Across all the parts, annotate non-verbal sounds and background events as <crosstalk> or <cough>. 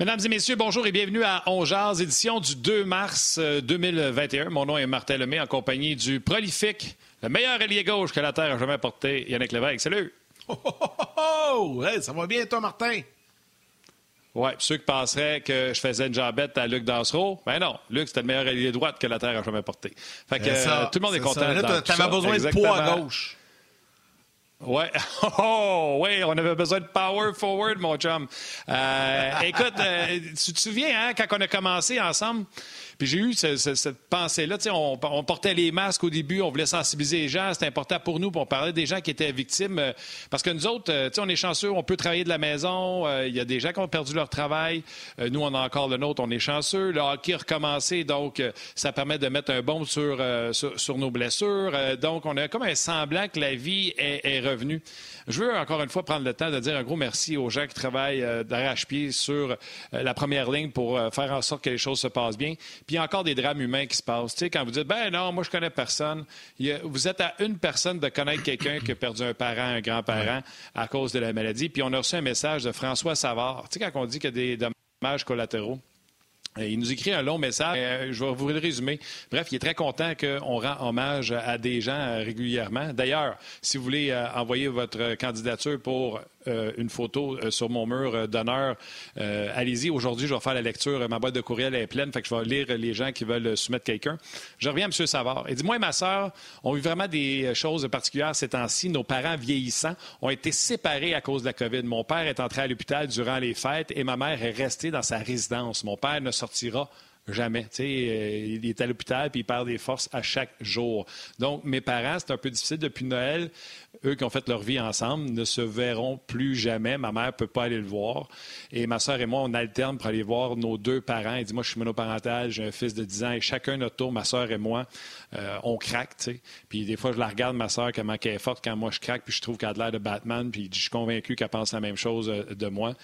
Mesdames et messieurs, bonjour et bienvenue à On édition du 2 mars 2021. Euh, Mon nom est Martin Lemay, en compagnie du prolifique, le meilleur allié gauche que la Terre a jamais porté, Yannick Lévesque. Salut! Oh, oh, oh, oh! ça va bien, toi, Martin? Oui, ceux qui penseraient que je faisais une jambette à Luc Dansereau, ben non, Luc, c'était le meilleur allié droite que la Terre a jamais porté. Fait que euh, tout le monde est, content. Tu avais besoin de poids à gauche. Ouais. <laughs> Oh, oui, on avait besoin de power forward, mon chum. Euh, écoute, euh, tu te souviens, hein, quand on a commencé ensemble, puis j'ai eu cette pensée-là. On, portait les masques au début, on voulait sensibiliser les gens. C'était important pour nous, pour on parlait des gens qui étaient victimes. Euh, parce que nous autres, euh, on est chanceux, on peut travailler de la maison. Euh, il y a des gens qui ont perdu leur travail. nous, on a encore le nôtre, on est chanceux. Le hockey a recommencé, donc ça permet de mettre un bon sur, nos blessures. donc, on a comme un semblant que la vie est, revenue. Je veux encore une fois prendre le temps de dire un gros merci aux gens qui travaillent d'arrache-pied sur la première ligne pour faire en sorte que les choses se passent bien. Puis il y a encore des drames humains qui se passent. Tu sais, quand vous dites, ben non, moi je connais personne, vous êtes à une personne de connaître quelqu'un qui a perdu un parent, un grand-parent à cause de la maladie. Puis on a reçu un message de François Savard. Tu sais, quand on dit qu'il y a des dommages collatéraux. Euh, il nous écrit un long message. Euh, je vais vous le résumer. Bref, il est très content qu'on rend hommage à des gens euh, régulièrement. D'ailleurs, si vous voulez envoyer votre candidature pour euh, une photo euh, sur mon mur euh, d'honneur. Allez-y. Aujourd'hui, je vais faire la lecture. Ma boîte de courriel est pleine, fait que je vais lire les gens qui veulent soumettre quelqu'un. Je reviens à M. Savard. Et dis-moi, ma sœur, ont eu vraiment des choses particulières ces temps-ci. Nos parents vieillissants ont été séparés à cause de la COVID. Mon père est entré à l'hôpital durant les fêtes et ma mère est restée dans sa résidence. Mon père ne sortira Jamais. Euh, il est à l'hôpital puis il perd des forces à chaque jour. Donc, mes parents, c'est un peu difficile. Depuis Noël, eux qui ont fait leur vie ensemble ne se verront plus jamais. Ma mère ne peut pas aller le voir. Et ma soeur et moi, on alterne pour aller voir nos deux parents. Elle dit Moi, je suis monoparental, j'ai un fils de 10 ans et chacun notre tour, ma soeur et moi, euh, on craque. Puis des fois, je la regarde, ma soeur, comment elle est forte quand moi je craque, puis je trouve qu'elle a l'air de Batman, puis je suis convaincu qu'elle pense la même chose euh, de moi.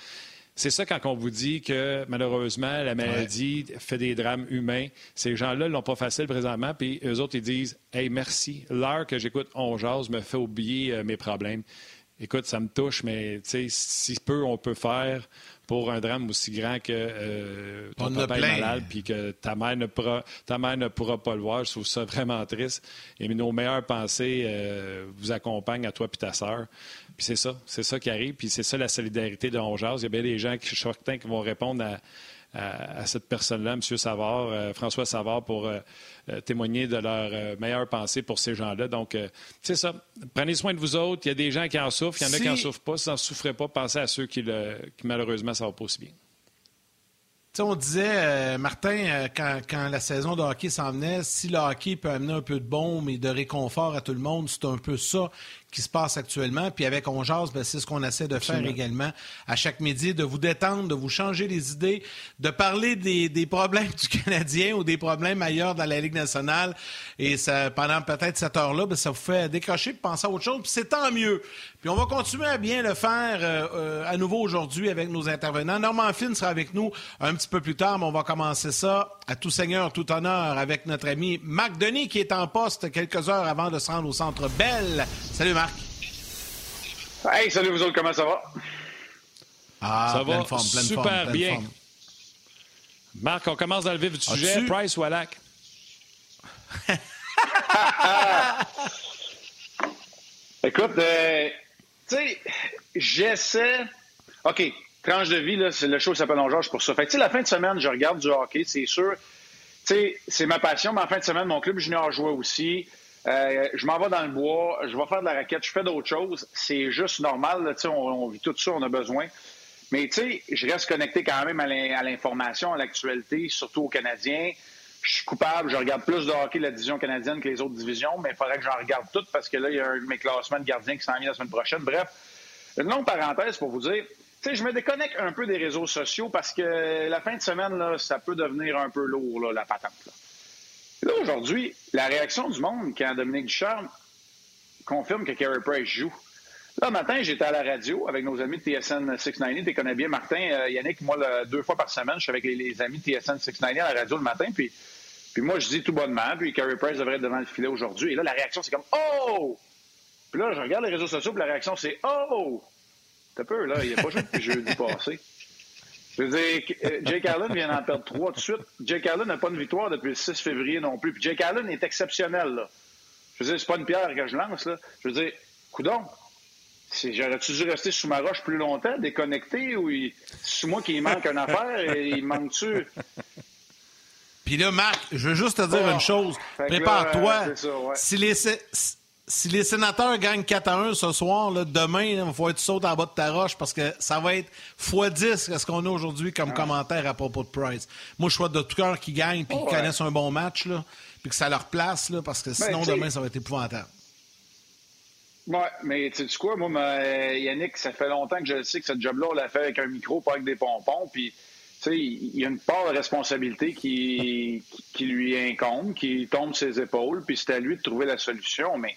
C'est ça quand on vous dit que malheureusement, la maladie fait des drames humains. Ces gens-là ne l'ont pas facile présentement, puis eux autres, ils disent Hey, merci. L'heure que j'écoute On jase me fait oublier euh, mes problèmes. Écoute, ça me touche, mais si peu on peut faire pour un drame aussi grand que euh, ton papa est malade puis que ta mère, ne pourra, ta mère ne pourra pas le voir. Je trouve ça vraiment triste. Et nos meilleures pensées euh, vous accompagnent à toi et ta sœur. Puis c'est ça, c'est ça qui arrive, puis c'est ça la solidarité de Hongeaz. Il y a bien des gens qui, je qui vont répondre à, cette personne-là, M. Savard, euh, François Savard, pour euh, euh, témoigner de leur meilleure pensée pour ces gens-là. Donc, c'est ça. Prenez soin de vous autres. Il y a des gens qui en souffrent, il y en a qui n'en souffrent pas. Si vous n'en souffrez pas, pensez à ceux qui, qui malheureusement, ça va pas aussi bien on disait, Martin, euh, quand, la saison de hockey s'en venait, si le hockey peut amener un peu de baume et de réconfort à tout le monde, c'est un peu ça qui se passe actuellement. Puis avec On ben, c'est ce qu'on essaie de faire également à chaque midi, de vous détendre, de vous changer les idées, de parler des, problèmes <laughs> du Canadien ou des problèmes ailleurs dans la Ligue nationale. Et ça, pendant peut-être cette heure-là, ben, ça vous fait décrocher et penser à autre chose. Puis c'est tant mieux. Puis on va continuer à bien le faire euh, euh, à nouveau aujourd'hui avec nos intervenants. Norman Finn sera avec nous un petit peu plus tard, mais on va commencer ça à tout seigneur, tout honneur avec notre ami Marc Denis qui est en poste quelques heures avant de se rendre au Centre Belle. Salut Marc. Hey, salut vous autres, comment ça va? Ah, ça va forme, super bien. Marc, on commence dans le vif du sujet. Price ou Alak? <laughs> Écoute, euh, tu sais, j'essaie. OK, tranche de vie, là, c'est le show qui s'appelle Georges pour ça. Fait que, la fin de semaine, je regarde du hockey, c'est sûr. Tu sais, c'est ma passion, mais en fin de semaine, mon club junior joue aussi. Euh, je m'en vais dans le bois, je vais faire de la raquette, je fais d'autres choses. C'est juste normal, on, on vit tout ça, on a besoin. Mais tu sais, je reste connecté quand même à l'information, à l'actualité, surtout aux Canadiens. Je suis coupable, je regarde plus de hockey de la division canadienne que les autres divisions, mais il faudrait que j'en regarde toutes parce que là, il y a un de mes classements de gardiens qui s'en vient la semaine prochaine. Bref, une longue parenthèse pour vous dire, tu sais, je me déconnecte un peu des réseaux sociaux parce que la fin de semaine, là, ça peut devenir un peu lourd, là, la patente. Là, aujourd'hui, la réaction du monde quand Dominique Ducharme confirme que Carey Price joue. Là, matin, j'étais à la radio avec nos amis de TSN 690. Tu connais bien Martin, euh, Yannick, moi, deux fois par semaine, je suis avec les, amis de TSN 690 à la radio le matin. Puis, puis moi, je dis tout bonnement, puis Carey Price devrait être devant le filet aujourd'hui. Et là, la réaction, c'est comme Oh! Puis là, je regarde les réseaux sociaux, puis la réaction, c'est Oh! T'as peur, là, il a pas joué depuis jeudi passé. <laughs> Je veux dire, euh, Jake Allen vient d'en perdre trois de suite. Jake Allen n'a pas de victoire depuis le 6 février non plus. Puis Jake Allen est exceptionnel, là. Je veux dire, c'est pas une pierre que je lance, là. Je veux dire, coudon, J'aurais-tu dû rester sous ma roche plus longtemps, déconnecté, ou il... c'est moi qui manque une affaire et il manque-tu? Puis là, Marc, je veux juste te dire Oh. une chose. Prépare-toi. ouais. si, les, si les sénateurs gagnent 4 à 1 ce soir, là, demain, il que tu sautes en bas de ta roche parce que ça va être x10 ce qu'on a aujourd'hui comme commentaire à propos de Price. Moi, je souhaite de tout cœur qu'ils gagnent puis qu'ils Oh, ouais. connaissent un bon match, là, puis que ça leur place, là, parce que sinon, tu sais- demain, ça va être épouvantable. Ouais, mais tu sais quoi, moi, ma- Yannick, ça fait longtemps que je sais que ce job-là, on l'a fait avec un micro, pas avec des pompons. Puis, tu sais, il y a une part de responsabilité qui, qui, qui lui incombe, qui tombe de ses épaules, puis c'est à lui de trouver la solution. Mais,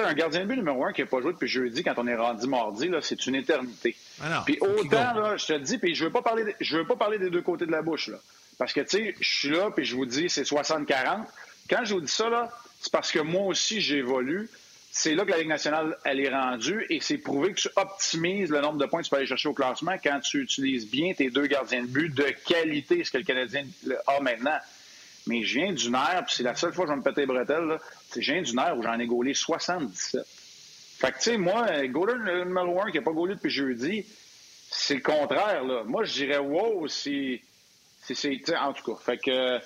sais, un gardien de but numéro un qui n'a pas joué depuis jeudi, quand on est rendu mardi, là, c'est une éternité. Ah puis autant, là, je te dis, puis je veux pas parler, de- je veux pas parler des deux côtés de la bouche, là. Parce que, tu sais, je suis là, puis je vous dis, c'est 60-40. Quand je vous dis ça, là, c'est parce que moi aussi, j'évolue. C'est là que la Ligue nationale, elle est rendue et c'est prouvé que tu optimises le nombre de points que tu peux aller chercher au classement quand tu utilises bien tes deux gardiens de but de qualité, ce que le Canadien a maintenant. Mais je viens d'une ère, puis c'est la seule fois que je vais me péter les bretelles, là, c'est je viens d'une ère où j'en ai gaulé 77. Fait que, tu sais, moi, goaler le numéro un qui n'a pas gaulé depuis jeudi, c'est le contraire, là. Moi, je dirais, wow, si. si c'est. tu sais, En tout cas, fait que. euh,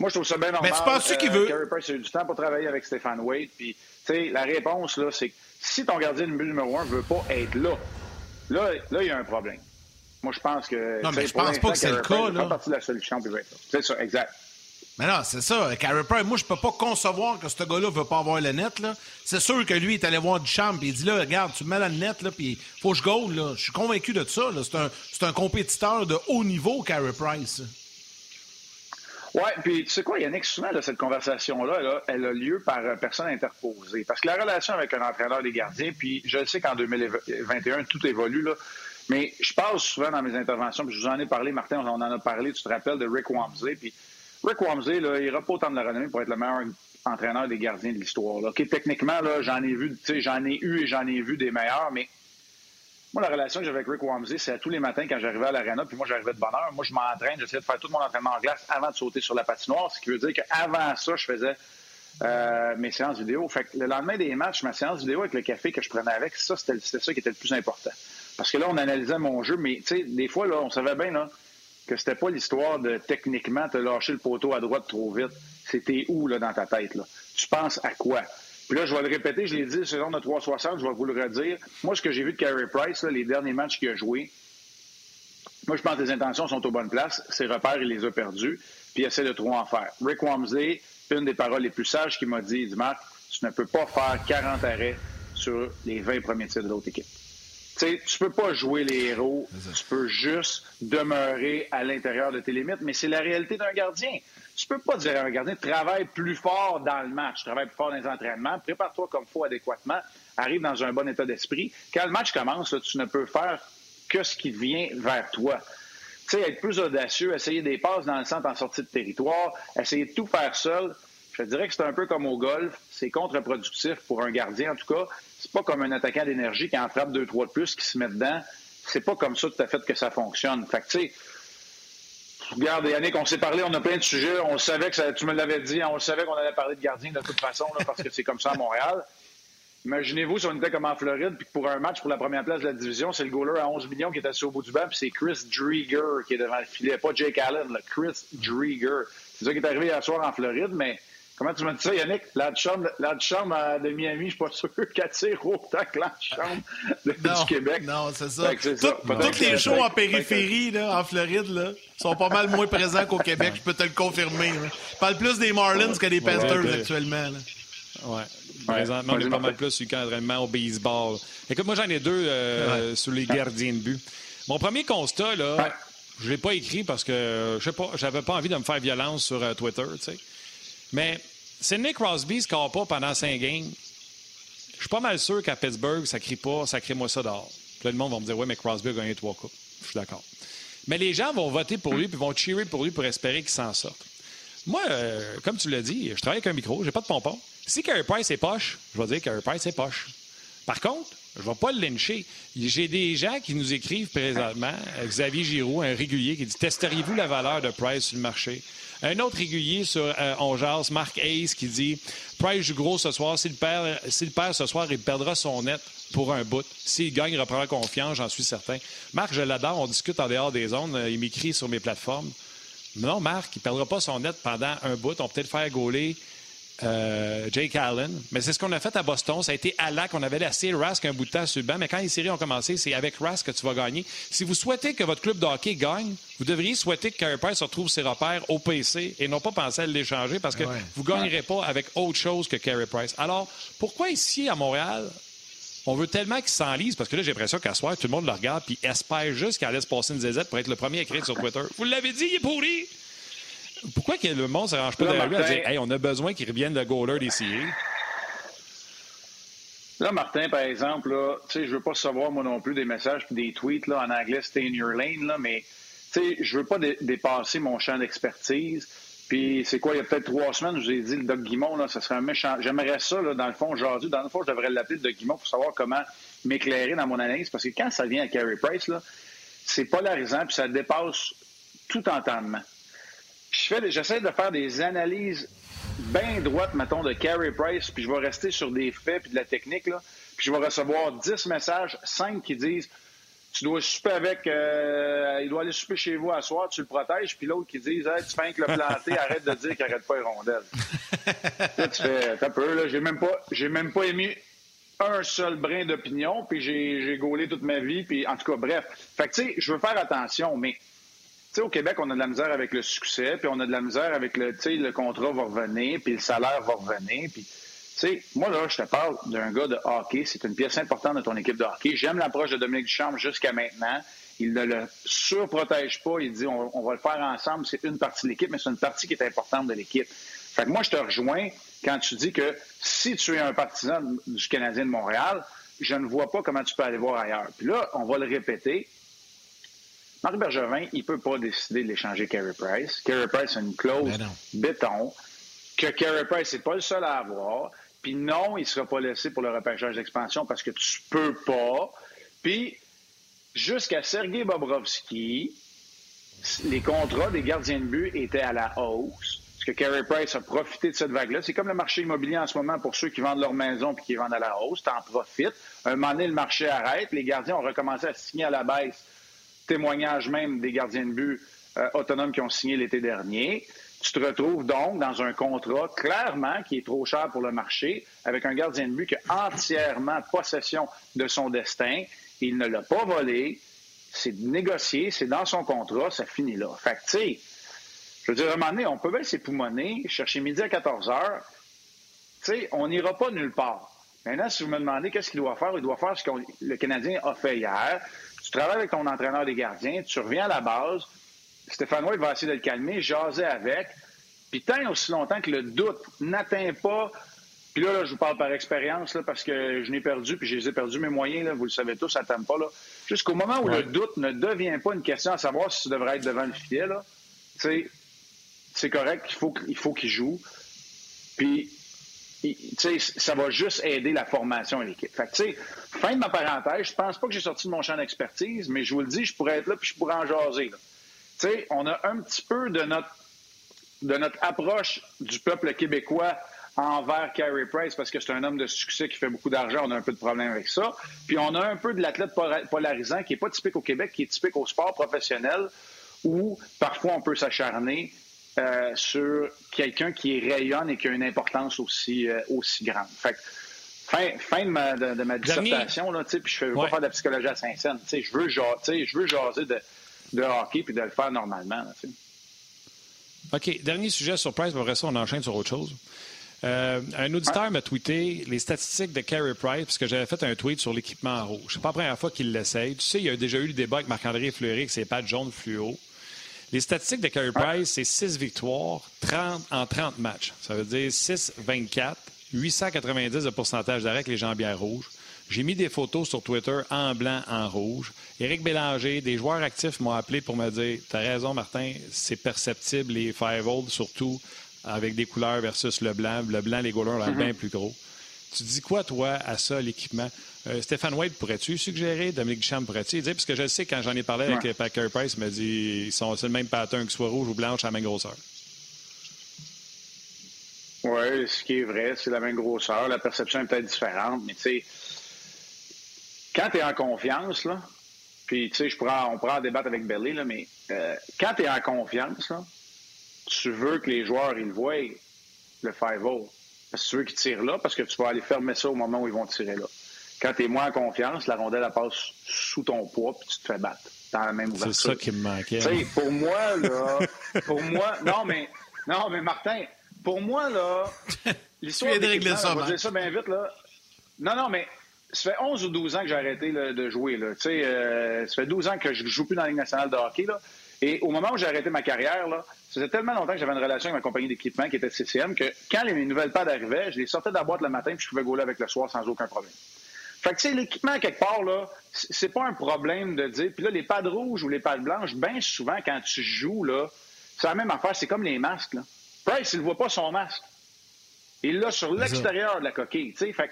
moi, je trouve ça bien normal. Mais tu penses-tu qu'il veut- Carey Price a eu du temps pour travailler avec Stéphane Wade. Puis, tu sais, la réponse, là, c'est que si ton gardien de but numéro un veut pas être là, là, là, il y a un problème. Moi, je pense que. Non, mais je pense pas que c'est le cas, là. partie de la solution, puis il va être là. C'est ça, exact. Mais non, c'est ça. Carey Price, moi, je peux pas concevoir que ce gars-là veut pas avoir le net. C'est sûr que lui, il est allé voir du champ, puis il dit, là, regarde, tu me mets le net, là, puis faut que je goal, là. Je suis convaincu de ça. C'est un, un compétiteur de haut niveau, Carey Price. Oui, puis tu sais quoi, Yannick, souvent, là, cette conversation-là, là, elle a lieu par euh, personne interposée. Parce que la relation avec un entraîneur des gardiens, puis je sais qu'en 2021, tout évolue, là, mais je parle souvent dans mes interventions, puis je vous en ai parlé, Martin, on en a parlé, tu te rappelles de Rick Wamsley, puis Rick Wamsley, là, il pas autant de la renommée pour être le meilleur entraîneur des gardiens de l'histoire. techniquement, là, j'en ai vu, j'en ai eu et j'en ai vu des meilleurs, mais moi, la relation que j'avais avec Rick Wamsley, c'est à tous les matins quand j'arrivais à l'arena, puis moi, j'arrivais de bonne heure. Moi, je m'entraîne, j'essayais de faire tout mon entraînement en glace avant de sauter sur la patinoire, ce qui veut dire qu'avant ça, je faisais euh, mes séances vidéo. Fait que le lendemain des matchs, ma séance vidéo avec le café que je prenais avec, ça, c'était c'était ça qui était le plus important. Parce que là, on analysait mon jeu, mais tu sais, des fois, là, on savait bien là, que c'était pas l'histoire de techniquement te lâcher le poteau à droite trop vite. C'était où là, dans ta tête? Là? Tu penses à quoi? Puis là, je vais le répéter, je l'ai dit, saison de 360, je vais vous le redire. Moi, ce que j'ai vu de Carey Price, là, les derniers matchs qu'il a joués, moi, je pense que les intentions sont aux bonnes places. Ses repères, il les a perdus, puis il essaie de trop en faire. Rick Wamsley, une des paroles les plus sages qu'il m'a dit, il dit, tu ne peux pas faire 40 arrêts sur les 20 premiers tirs de l'autre équipe. Tu sais, tu peux pas jouer les héros, tu peux juste demeurer à l'intérieur de tes limites, mais c'est la réalité d'un gardien. Tu peux pas dire à un gardien, travaille plus fort dans le match, travaille plus fort dans les entraînements, prépare-toi comme faut adéquatement, arrive dans un bon état d'esprit. Quand le match commence, là, tu ne peux faire que ce qui vient vers toi. Tu sais, être plus audacieux, essayer des passes dans le centre en sortie de territoire, essayer de tout faire seul. Je te dirais que c'est un peu comme au golf. C'est contre-productif pour un gardien, en tout cas. C'est pas comme un attaquant d'énergie qui en frappe deux, trois de plus, qui se met dedans. C'est pas comme ça tout à fait que ça fonctionne. Fait que, tu sais, regarde, Yannick, on s'est parlé, on a plein de sujets. On savait que ça, tu me l'avais dit, on savait qu'on allait parler de gardien de toute façon, parce que c'est comme ça à Montréal. Imaginez-vous si on était comme en Floride, puis pour un match pour la première place de la division, c'est le goaler à 11 millions qui est assis au bout du banc, puis c'est Chris Drieger qui est devant le filet, pas Jake Allen, là, Chris Drieger. C'est ça qui est arrivé hier soir en Floride, mais comment tu m'as dit ça, Yannick? La chambre, la chambre euh, de Miami, je suis pas sûr <laughs> qu'elle tire autant que la chambre de- Non, du Québec. non, c'est ça. Ça. Tout- Peut-être Toutes les shows en périphérie, là, en Floride, là, sont pas mal moins présents qu'au Québec, je peux te le confirmer. là. Je parle plus des Marlins que des Panthers ouais. actuellement. là. Ouais. Présentement, on est pas mal plus sur le au baseball. Écoute, moi, j'en ai deux euh, sur les gardiens de but. Mon premier constat, là, je l'ai pas écrit parce que, je sais pas, j'avais pas envie de me faire violence sur euh, Twitter, tu sais. Mais Sidney Crosby ne score pas pendant cinq games. Je suis pas mal sûr qu'à Pittsburgh, ça crie pas, ça crie moi ça dehors. Puis là, le monde va me dire, ouais, mais Crosby a gagné trois coupes. Je suis d'accord. Mais les gens vont voter pour lui puis vont cheerer pour lui pour espérer qu'il s'en sorte. Moi, euh, comme tu l'as dit, je travaille avec un micro, j'ai pas de pompon. Si Carey Price est poche, je vais dire Carey Price est poche. Par contre, Je ne vais pas le lyncher. J'ai des gens qui nous écrivent présentement. Xavier Giroux, un régulier, qui dit Testeriez-vous la valeur de Price sur le marché? Un autre régulier sur euh, Marc Hayes, qui dit Price joue gros ce soir. S'il perd, ce soir, il perdra son net pour un bout. S'il gagne, il reprendra confiance, j'en suis certain. Marc, je l'adore. On discute en dehors des zones. Il m'écrit sur mes plateformes. Non, Marc, il ne perdra pas son net pendant un bout. On peut peut-être faire gauler euh, Jake Allen. Mais c'est ce qu'on a fait à Boston. Ça a été à la qu'on avait laissé Rask un bout de temps sur le banc. Mais quand les séries ont commencé, c'est avec Rask que tu vas gagner. Si vous souhaitez que votre club de hockey gagne, vous devriez souhaiter que Carey Price retrouve ses repères au PC et non pas penser à l'échanger parce que vous ne gagnerez pas avec autre chose que Carey Price. Alors, pourquoi ici, à Montréal, on veut tellement qu'il s'enlise, parce que là, j'ai l'impression qu'à soir, tout le monde le regarde puis espère juste qu'il allait se passer une zézette pour être le premier à écrire sur Twitter. Vous l'avez dit, il est pourri! Pourquoi que le monde ne s'arrange pas derrière lui à dire Hey, on a besoin qu'il revienne le goaler des séries? Là, Martin, par exemple, là, je ne veux pas savoir moi non plus des messages et des tweets là, en anglais, stay in your lane, là, mais je ne veux pas dépasser mon champ d'expertise. Puis c'est quoi, il y a peut-être trois semaines, je vous ai dit, le Doc Guimont, là, ça serait un méchant. J'aimerais ça, là, dans le fond, aujourd'hui. Dans le fond, je devrais l'appeler le Doc Guimont pour savoir comment m'éclairer dans mon analyse. Parce que quand ça vient à Carey Price, là, c'est polarisant, puis ça dépasse tout entendement. J'essaie de faire des analyses bien droites, mettons, de Carey Price, puis je vais rester sur des faits puis de la technique, là. Puis je vais recevoir 10 messages, 5 qui disent tu dois souper avec, euh, il doit aller souper chez vous à soir, tu le protèges, puis l'autre qui dit, hey, tu fais que le planter, <laughs> arrête de dire qu'il arrête pas les rondelles. là, tu fais, t'as peu, là, j'ai même pas, j'ai même pas émis un seul brin d'opinion, puis j'ai, j'ai gaulé toute ma vie, puis en tout cas, bref. Fait que, tu sais, je veux faire attention, mais, sais, au Québec, on a de la misère avec le succès, puis on a de la misère avec le, tu sais, le contrat va revenir, puis le salaire va revenir, puis tu sais, moi, là, je te parle d'un gars de hockey. C'est une pièce importante de ton équipe de hockey. J'aime l'approche de Dominique Duchamp jusqu'à maintenant. Il ne le surprotège pas. Il dit on, va le faire ensemble. C'est une partie de l'équipe, mais c'est une partie qui est importante de l'équipe. Fait que moi, je te rejoins quand tu dis que si tu es un partisan du Canadien de Montréal, je ne vois pas comment tu peux aller voir ailleurs. Puis là, on va le répéter. Marc Bergevin, il ne peut pas décider d'échanger Carey Price. Carey Price a une clause béton que Carey Price n'est pas le seul à avoir. Puis non, il ne sera pas laissé pour le repêchage d'expansion parce que tu peux pas. Puis jusqu'à Sergei Bobrovski, les contrats des gardiens de but étaient à la hausse. Parce que Carey Price a profité de cette vague-là. C'est comme le marché immobilier en ce moment pour ceux qui vendent leur maison puis qui vendent à la hausse. Tu en profites. Un moment donné, le marché arrête. Les gardiens ont recommencé à signer à la baisse. Témoignage même des gardiens de but euh, autonomes qui ont signé l'été dernier. Tu te retrouves donc dans un contrat clairement qui est trop cher pour le marché, avec un gardien de but qui a entièrement possession de son destin. Il ne l'a pas volé. C'est négocié, c'est dans son contrat, ça finit là. Fait que, tu sais, je veux dire, à un moment donné, on peut bien s'époumoner, chercher midi à 14 heures. Tu sais, on n'ira pas nulle part. Maintenant, si vous me demandez qu'est-ce qu'il doit faire, il doit faire ce que le Canadien a fait hier. Tu travailles avec ton entraîneur des gardiens, tu reviens à la base, Stéphane White va essayer de le calmer, jaser avec. Puis tant aussi longtemps que le doute n'atteint pas. Puis là, je vous parle par expérience, parce que je n'ai perdu, puis je les ai perdus mes moyens, là, vous le savez tous, ça t'aime pas. Jusqu'au moment où le doute ne devient pas une question à savoir si tu devrais être devant le filet, là, c'est correct, il faut, il faut qu'il joue. Puis, ça va juste aider la formation et l'équipe. Fait que, fin de ma parenthèse, je pense pas que j'ai sorti de mon champ d'expertise, mais je vous le dis, je pourrais être là puis je pourrais en jaser. On a un petit peu de notre, de notre approche du peuple québécois envers Carey Price parce que c'est un homme de succès qui fait beaucoup d'argent. On a un peu de problème avec ça. Puis on a un peu de l'athlète polarisant qui n'est pas typique au Québec, qui est typique au sport professionnel où parfois on peut s'acharner euh, sur quelqu'un qui rayonne et qui a une importance aussi, euh, aussi grande. Fait fin, de ma, de, ma dissertation, là, puis je ne veux pas faire de la psychologie à Saint-Saëns. Je veux, je veux jaser de, de hockey puis de le faire normalement. OK. Dernier sujet sur Price, après ça, on enchaîne sur autre chose. Euh, un auditeur m'a tweeté les statistiques de Carey Price, parce que j'avais fait un tweet sur l'équipement en rouge. C'est pas la première fois qu'il l'essaye. Tu sais, il y a déjà eu le débat avec Marc-André Fleury avec ses pattes jaunes fluo. Les statistiques de Carey Price, c'est 6 victoires 30, en 30 matchs. Ça veut dire 6-24, 890 de pourcentage d'arrêt avec les jambières rouges. J'ai mis des photos sur Twitter en blanc, en rouge. Éric Bélanger, des joueurs actifs m'ont appelé pour me dire T'as raison, Martin, c'est perceptible, les five old, surtout avec des couleurs versus le blanc. Le blanc, les goalers, là, mm bien plus gros. Tu dis quoi, toi, à ça, l'équipement? Euh, Stéphane White, pourrais-tu suggérer? Dominique Duchamp, pourrais-tu dire? Parce que je sais, quand j'en ai parlé avec Packer Price, il m'a dit ils sont c'est le même pattern que soit rouge ou blanche à la même grosseur. Oui, ce qui est vrai, c'est la même grosseur. La perception est peut-être différente, mais tu sais, quand tu es en confiance, là, puis tu sais, je pourrais, on pourra en débattre avec Belly, là, mais euh, quand tu es en confiance, là, tu veux que les joueurs, ils voient, le 5-0. Parce que tu veux qu'ils tirent là, parce que tu vas aller fermer ça au moment où ils vont tirer là. Quand tu es moins en confiance, la rondelle, elle passe sous ton poids, puis tu te fais battre dans la même ouverture. C'est ça qui me manquait. pour moi, là, <laughs> pour moi, non, mais, non, mais Martin, pour moi, là, <laughs> l'histoire de régler ça, on va dire ça bien vite, là. Non, non, mais ça fait 11 ou 12 ans que j'ai arrêté de jouer. Là. Euh, ça fait 12 ans que je ne joue plus dans la Ligue nationale de hockey. Là. Et au moment où j'ai arrêté ma carrière, là, ça faisait tellement longtemps que j'avais une relation avec ma compagnie d'équipement qui était CCM que quand les nouvelles pads arrivaient, je les sortais de la boîte le matin puis je pouvais gauler avec le soir sans aucun problème. Fait que, tu sais, l'équipement, quelque part, là, c'est pas un problème de dire. Puis là, les pads rouges ou les pads blanches, bien souvent, quand tu joues, là, c'est la même affaire. C'est comme les masques, là. Price, il ne voit pas son masque. Il l'a sur l'extérieur de la coquille, tu sais. Fait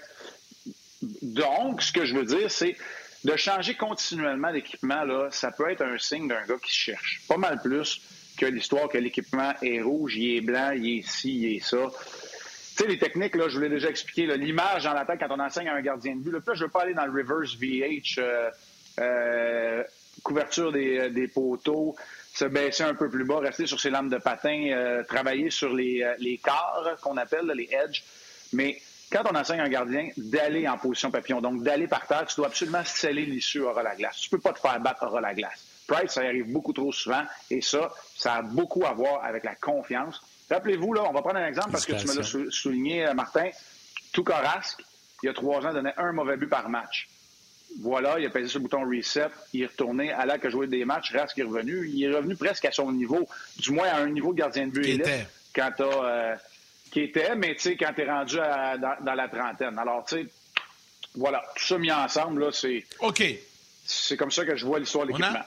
donc, ce que je veux dire, c'est de changer continuellement d'équipement, là, ça peut être un signe d'un gars qui cherche. Pas mal plus que l'histoire que l'équipement est rouge, il est blanc, il est ci, il est ça. Tu sais, les techniques, là, je vous l'ai déjà expliqué, l'image en l'attaque quand on enseigne à un gardien de but. Là, je ne veux pas aller dans le reverse VH, euh, euh, couverture des, euh, des, poteaux, se baisser un peu plus bas, rester sur ses lames de patin, travailler sur les, les quarts qu'on appelle, les edges. Mais quand on enseigne un gardien d'aller en position papillon, donc d'aller par terre, tu dois absolument sceller l'issue hors la glace. Tu peux pas te faire battre hors la glace. Price, ça arrive beaucoup trop souvent et ça, ça a beaucoup à voir avec la confiance. Rappelez-vous, là, on va prendre un exemple parce que tu me l'as souligné, euh, Martin. Tout Rask, il y a trois ans, donnait un mauvais but par match. Voilà, il a pesé sur le bouton reset, il est retourné, à la que jouer des matchs, Rask est revenu. Il est revenu presque à son niveau, du moins à un niveau de gardien de but élite. Quand tu as qui était, mais tu sais, quand tu es rendu dans, la trentaine. Alors, tu sais, voilà, tout ça mis ensemble, là, c'est. OK. C'est comme ça que je vois l'histoire de l'équipement.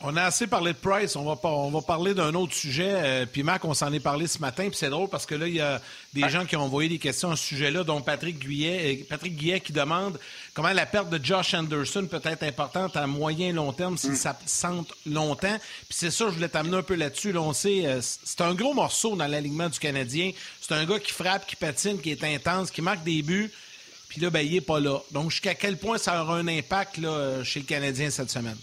On a assez parlé de Price. On va, on va parler d'un autre sujet. Euh, puis Mac, on s'en est parlé ce matin. Puis c'est drôle parce que là, il y a des gens qui ont envoyé des questions à ce sujet-là, dont Patrick Guillet, euh, Patrick Guillet qui demande comment la perte de Josh Anderson peut être importante à moyen et long terme s'il mm. s'absente longtemps. Puis c'est ça, je voulais t'amener un peu là-dessus. Là, on sait, euh, c'est un gros morceau dans l'alignement du Canadien. C'est un gars qui frappe, qui patine, qui est intense, qui marque des buts. Puis là, ben, il n'est pas là. Donc, jusqu'à quel point ça aura un impact là, chez le Canadien cette semaine?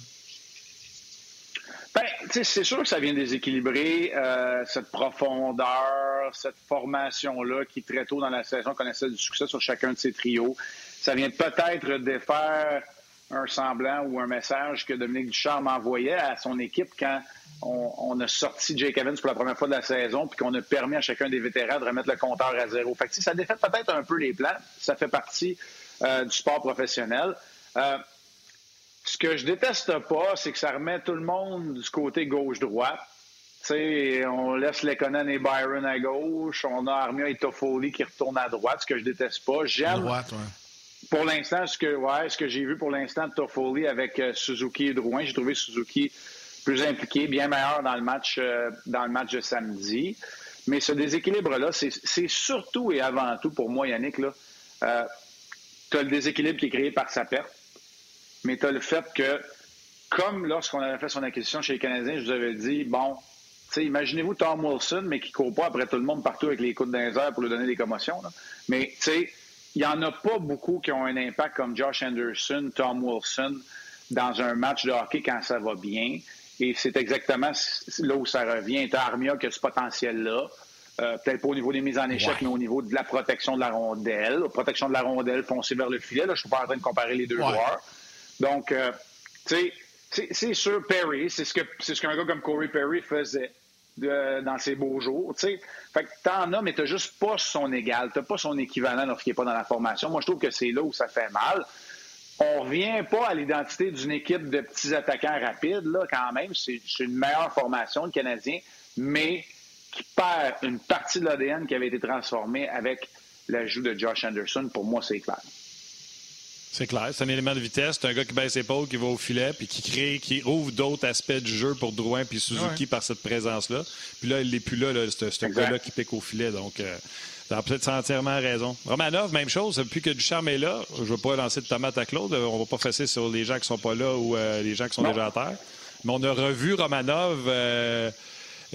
Ben, c'est sûr que ça vient déséquilibrer euh, cette profondeur, cette formation-là qui, très tôt dans la saison, connaissait du succès sur chacun de ses trios. Ça vient peut-être défaire un semblant ou un message que Dominique Ducharme envoyait à son équipe quand on, a sorti Jake Evans pour la première fois de la saison puis qu'on a permis à chacun des vétérans de remettre le compteur à zéro. Fait que, ça défait peut-être un peu les plans. Ça fait partie euh, du sport professionnel. Euh, ce que je déteste pas, c'est que ça remet tout le monde du côté gauche-droite. on laisse Lekonen et Byron à gauche. On a Armia et Toffoli qui retournent à droite, ce que je déteste pas. J'aime. Pour l'instant, ce que, ouais, ce que j'ai vu pour l'instant de Toffoli avec euh, Suzuki et Drouin, j'ai trouvé Suzuki plus impliqué, bien meilleur dans le match, euh, dans le match de samedi. Mais ce déséquilibre-là, c'est surtout et avant tout pour moi, Yannick, là, euh, tu as le déséquilibre qui est créé par sa perte mais tu as le fait que, comme lorsqu'on avait fait son acquisition chez les Canadiens, je vous avais dit, bon, imaginez-vous Tom Wilson, mais qui ne court pas après tout le monde partout avec les coups de pour lui donner des commotions. Mais, tu sais, il n'y en a pas beaucoup qui ont un impact comme Josh Anderson, Tom Wilson, dans un match de hockey quand ça va bien. Et c'est exactement là où ça revient. Tu Armia qui a ce potentiel-là. Euh, peut-être pas au niveau des mises en échec, mais au niveau de la protection de la rondelle. protection de la rondelle, foncer vers le filet. Là, je ne suis pas en train de comparer les deux joueurs. Donc, euh, tu sais, c'est sûr, Perry, c'est ce que c'est ce qu'un gars comme Corey Perry faisait dans ses beaux jours. sais. Fait que t'en as, mais t'as juste pas son égal, t'as pas son équivalent lorsqu'il n'est pas dans la formation. Moi, je trouve que c'est là où ça fait mal. On revient pas à l'identité d'une équipe de petits attaquants rapides, là, quand même. C'est une meilleure formation, le Canadien, mais qui perd une partie de l'ADN qui avait été transformée avec l'ajout de Josh Anderson. Pour moi, c'est clair. C'est clair, c'est un élément de vitesse. C'est un gars qui baisse l'épaule, qui va au filet, puis qui crée, qui ouvre d'autres aspects du jeu pour Drouin puis Suzuki par cette présence-là. Puis là, il n'est plus là, là ce gars-là qui pique au filet. Donc, euh, Tu as peut-être entièrement raison. Romanov, même chose. Depuis que Ducharme est là, je ne veux pas lancer de tomate à Claude. On ne va pas fesser sur les gens qui sont pas là ou euh, les gens qui sont déjà à terre. Mais on a revu Romanov. Euh,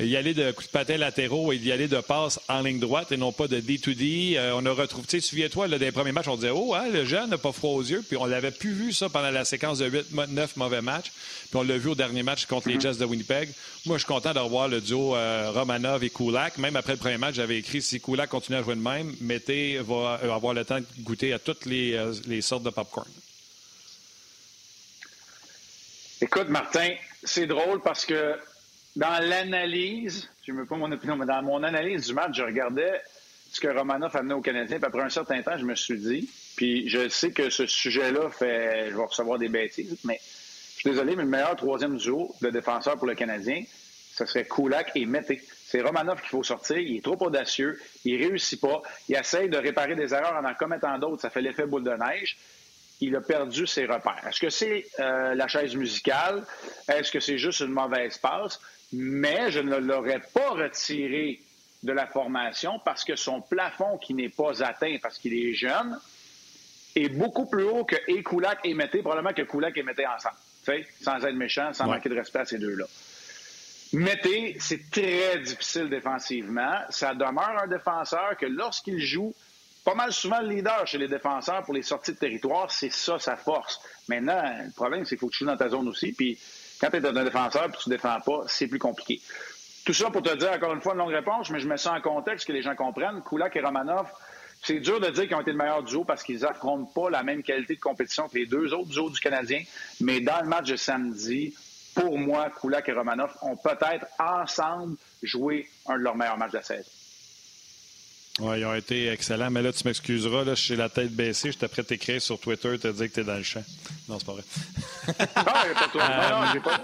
y aller de coups de patin latéraux et y aller de passe en ligne droite et non pas de D2D. Euh, on a retrouvé, tu sais, souviens-toi, là, des premiers matchs, on disait, oh, hein, le jeune n'a pas froid aux yeux. Puis on l'avait plus vu ça pendant la séquence de 8-9 mauvais matchs. Puis on l'a vu au dernier match contre les Jets de Winnipeg. Moi, je suis content de revoir le duo euh, Romanov et Kulak. Même après le premier match, j'avais écrit, si Kulak continue à jouer de même, Mété va euh, avoir le temps de goûter à toutes les, les sortes de popcorn. Écoute, Martin, c'est drôle parce que dans l'analyse, je ne pas mon opinion, mais dans mon analyse du match, je regardais ce que Romanov amenait au Canadien. Puis après un certain temps, je me suis dit, puis je sais que ce sujet-là fait, je vais recevoir des bêtises, mais je suis désolé, mais le meilleur troisième duo de défenseur pour le Canadien, ce serait Kulak et Mété. C'est Romanov qu'il faut sortir. Il est trop audacieux. Il réussit pas. Il essaye de réparer des erreurs en en commettant d'autres. Ça fait l'effet boule de neige. Il a perdu ses repères. Est-ce que c'est euh, la chaise musicale? Est-ce que c'est juste une mauvaise passe? Mais je ne l'aurais pas retiré de la formation parce que son plafond qui n'est pas atteint parce qu'il est jeune est beaucoup plus haut que et Koulak et Mété, probablement que Koulak et Mété ensemble, sans être méchant, sans manquer de respect à ces deux-là. Mété, c'est très difficile défensivement. Ça demeure un défenseur que lorsqu'il joue, pas mal souvent le leader chez les défenseurs pour les sorties de territoire, c'est ça sa force. Maintenant, le problème, c'est qu'il faut que tu joues dans ta zone aussi. Puis quand tu es un défenseur et tu ne défends pas, c'est plus compliqué. Tout ça pour te dire, encore une fois, une longue réponse, mais je mets ça en contexte que les gens comprennent. Kulak et Romanov, c'est dur de dire qu'ils ont été le meilleur duo parce qu'ils n'affrontent pas la même qualité de compétition que les deux autres duos du Canadien. Mais dans le match de samedi, pour moi, Kulak et Romanov ont peut-être ensemble joué un de leurs meilleurs matchs de la saison. Oui, ils ont été excellents. Mais là, tu m'excuseras, là, suis la tête baissée. J'étais prêt à t'écrire sur Twitter, te dire que tu es dans le champ. Non, c'est pas vrai. <laughs> non, pas toi. Non, non, j'ai pas.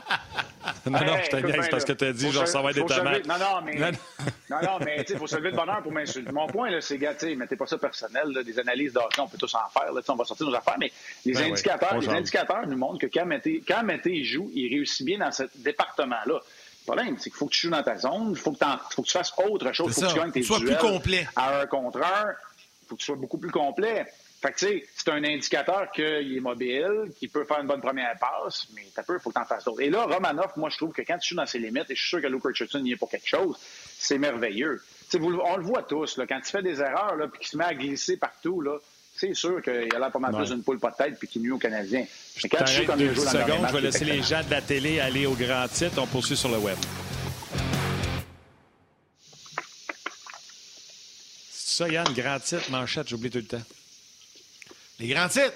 Non, non, je t'ai parce que tu as dit, genre, ça va être des tomates. Non, non, mais, non, non, <laughs> mais il faut se lever de bonheur pour m'insulter. Mon point, là, c'est, gars, mettez pas ça personnel. Là, des analyses d'hockey, on peut tous en faire. Là, on va sortir nos affaires. Mais les ben indicateurs, les indicateurs nous montrent que quand Mété, quand Mété joue, il réussit bien dans ce département-là. Le problème, c'est qu'il faut que tu joues dans ta zone, il faut, que tu fasses autre chose, il faut que tu gagnes tes sois plus complet. à un contre un, il faut que tu sois beaucoup plus complet. Fait que, tu sais, c'est un indicateur qu'il est mobile, qu'il peut faire une bonne première passe, mais t'as il faut que tu en fasses d'autres. Et là, Romanov, moi, je trouve que quand tu joues dans ses limites, et je suis sûr que Luke Richardson y est pour quelque chose, c'est merveilleux. Vous, on le voit tous, là, quand tu fais des erreurs, là, puis qu'il se met à glisser partout, là, c'est sûr qu'il a l'air pas mal plus d'une poule pas de tête puis qu'il nuit aux Canadiens. Mais quand tu comme il secondes, je vais laisser les gens de la télé aller au grand titre. On poursuit sur le web. C'est ça, Yann, grand titre, manchette, j'oublie tout le temps. Les grands titres.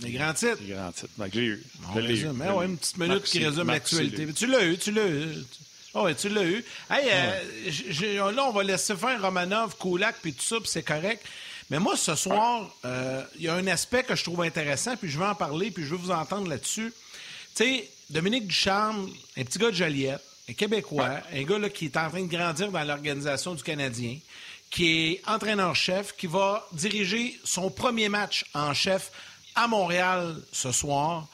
Les grands titres. Les grands titres. J'ai eu. Mais ouais, une petite minute qui résume l'actualité. Tu l'as eu, tu l'as eu. Oh, oui, tu l'as eu. Hey, euh, là, on va laisser faire Romanov, Kulak, puis tout ça, puis c'est correct. Mais moi, ce soir, euh, il y a un aspect que je trouve intéressant, puis je vais en parler, puis je veux vous entendre là-dessus. Tu sais, Dominique Ducharme, un petit gars de Joliette, un Québécois, un gars là, qui est en train de grandir dans l'organisation du Canadien, qui est entraîneur-chef, qui va diriger son premier match en chef à Montréal ce soir.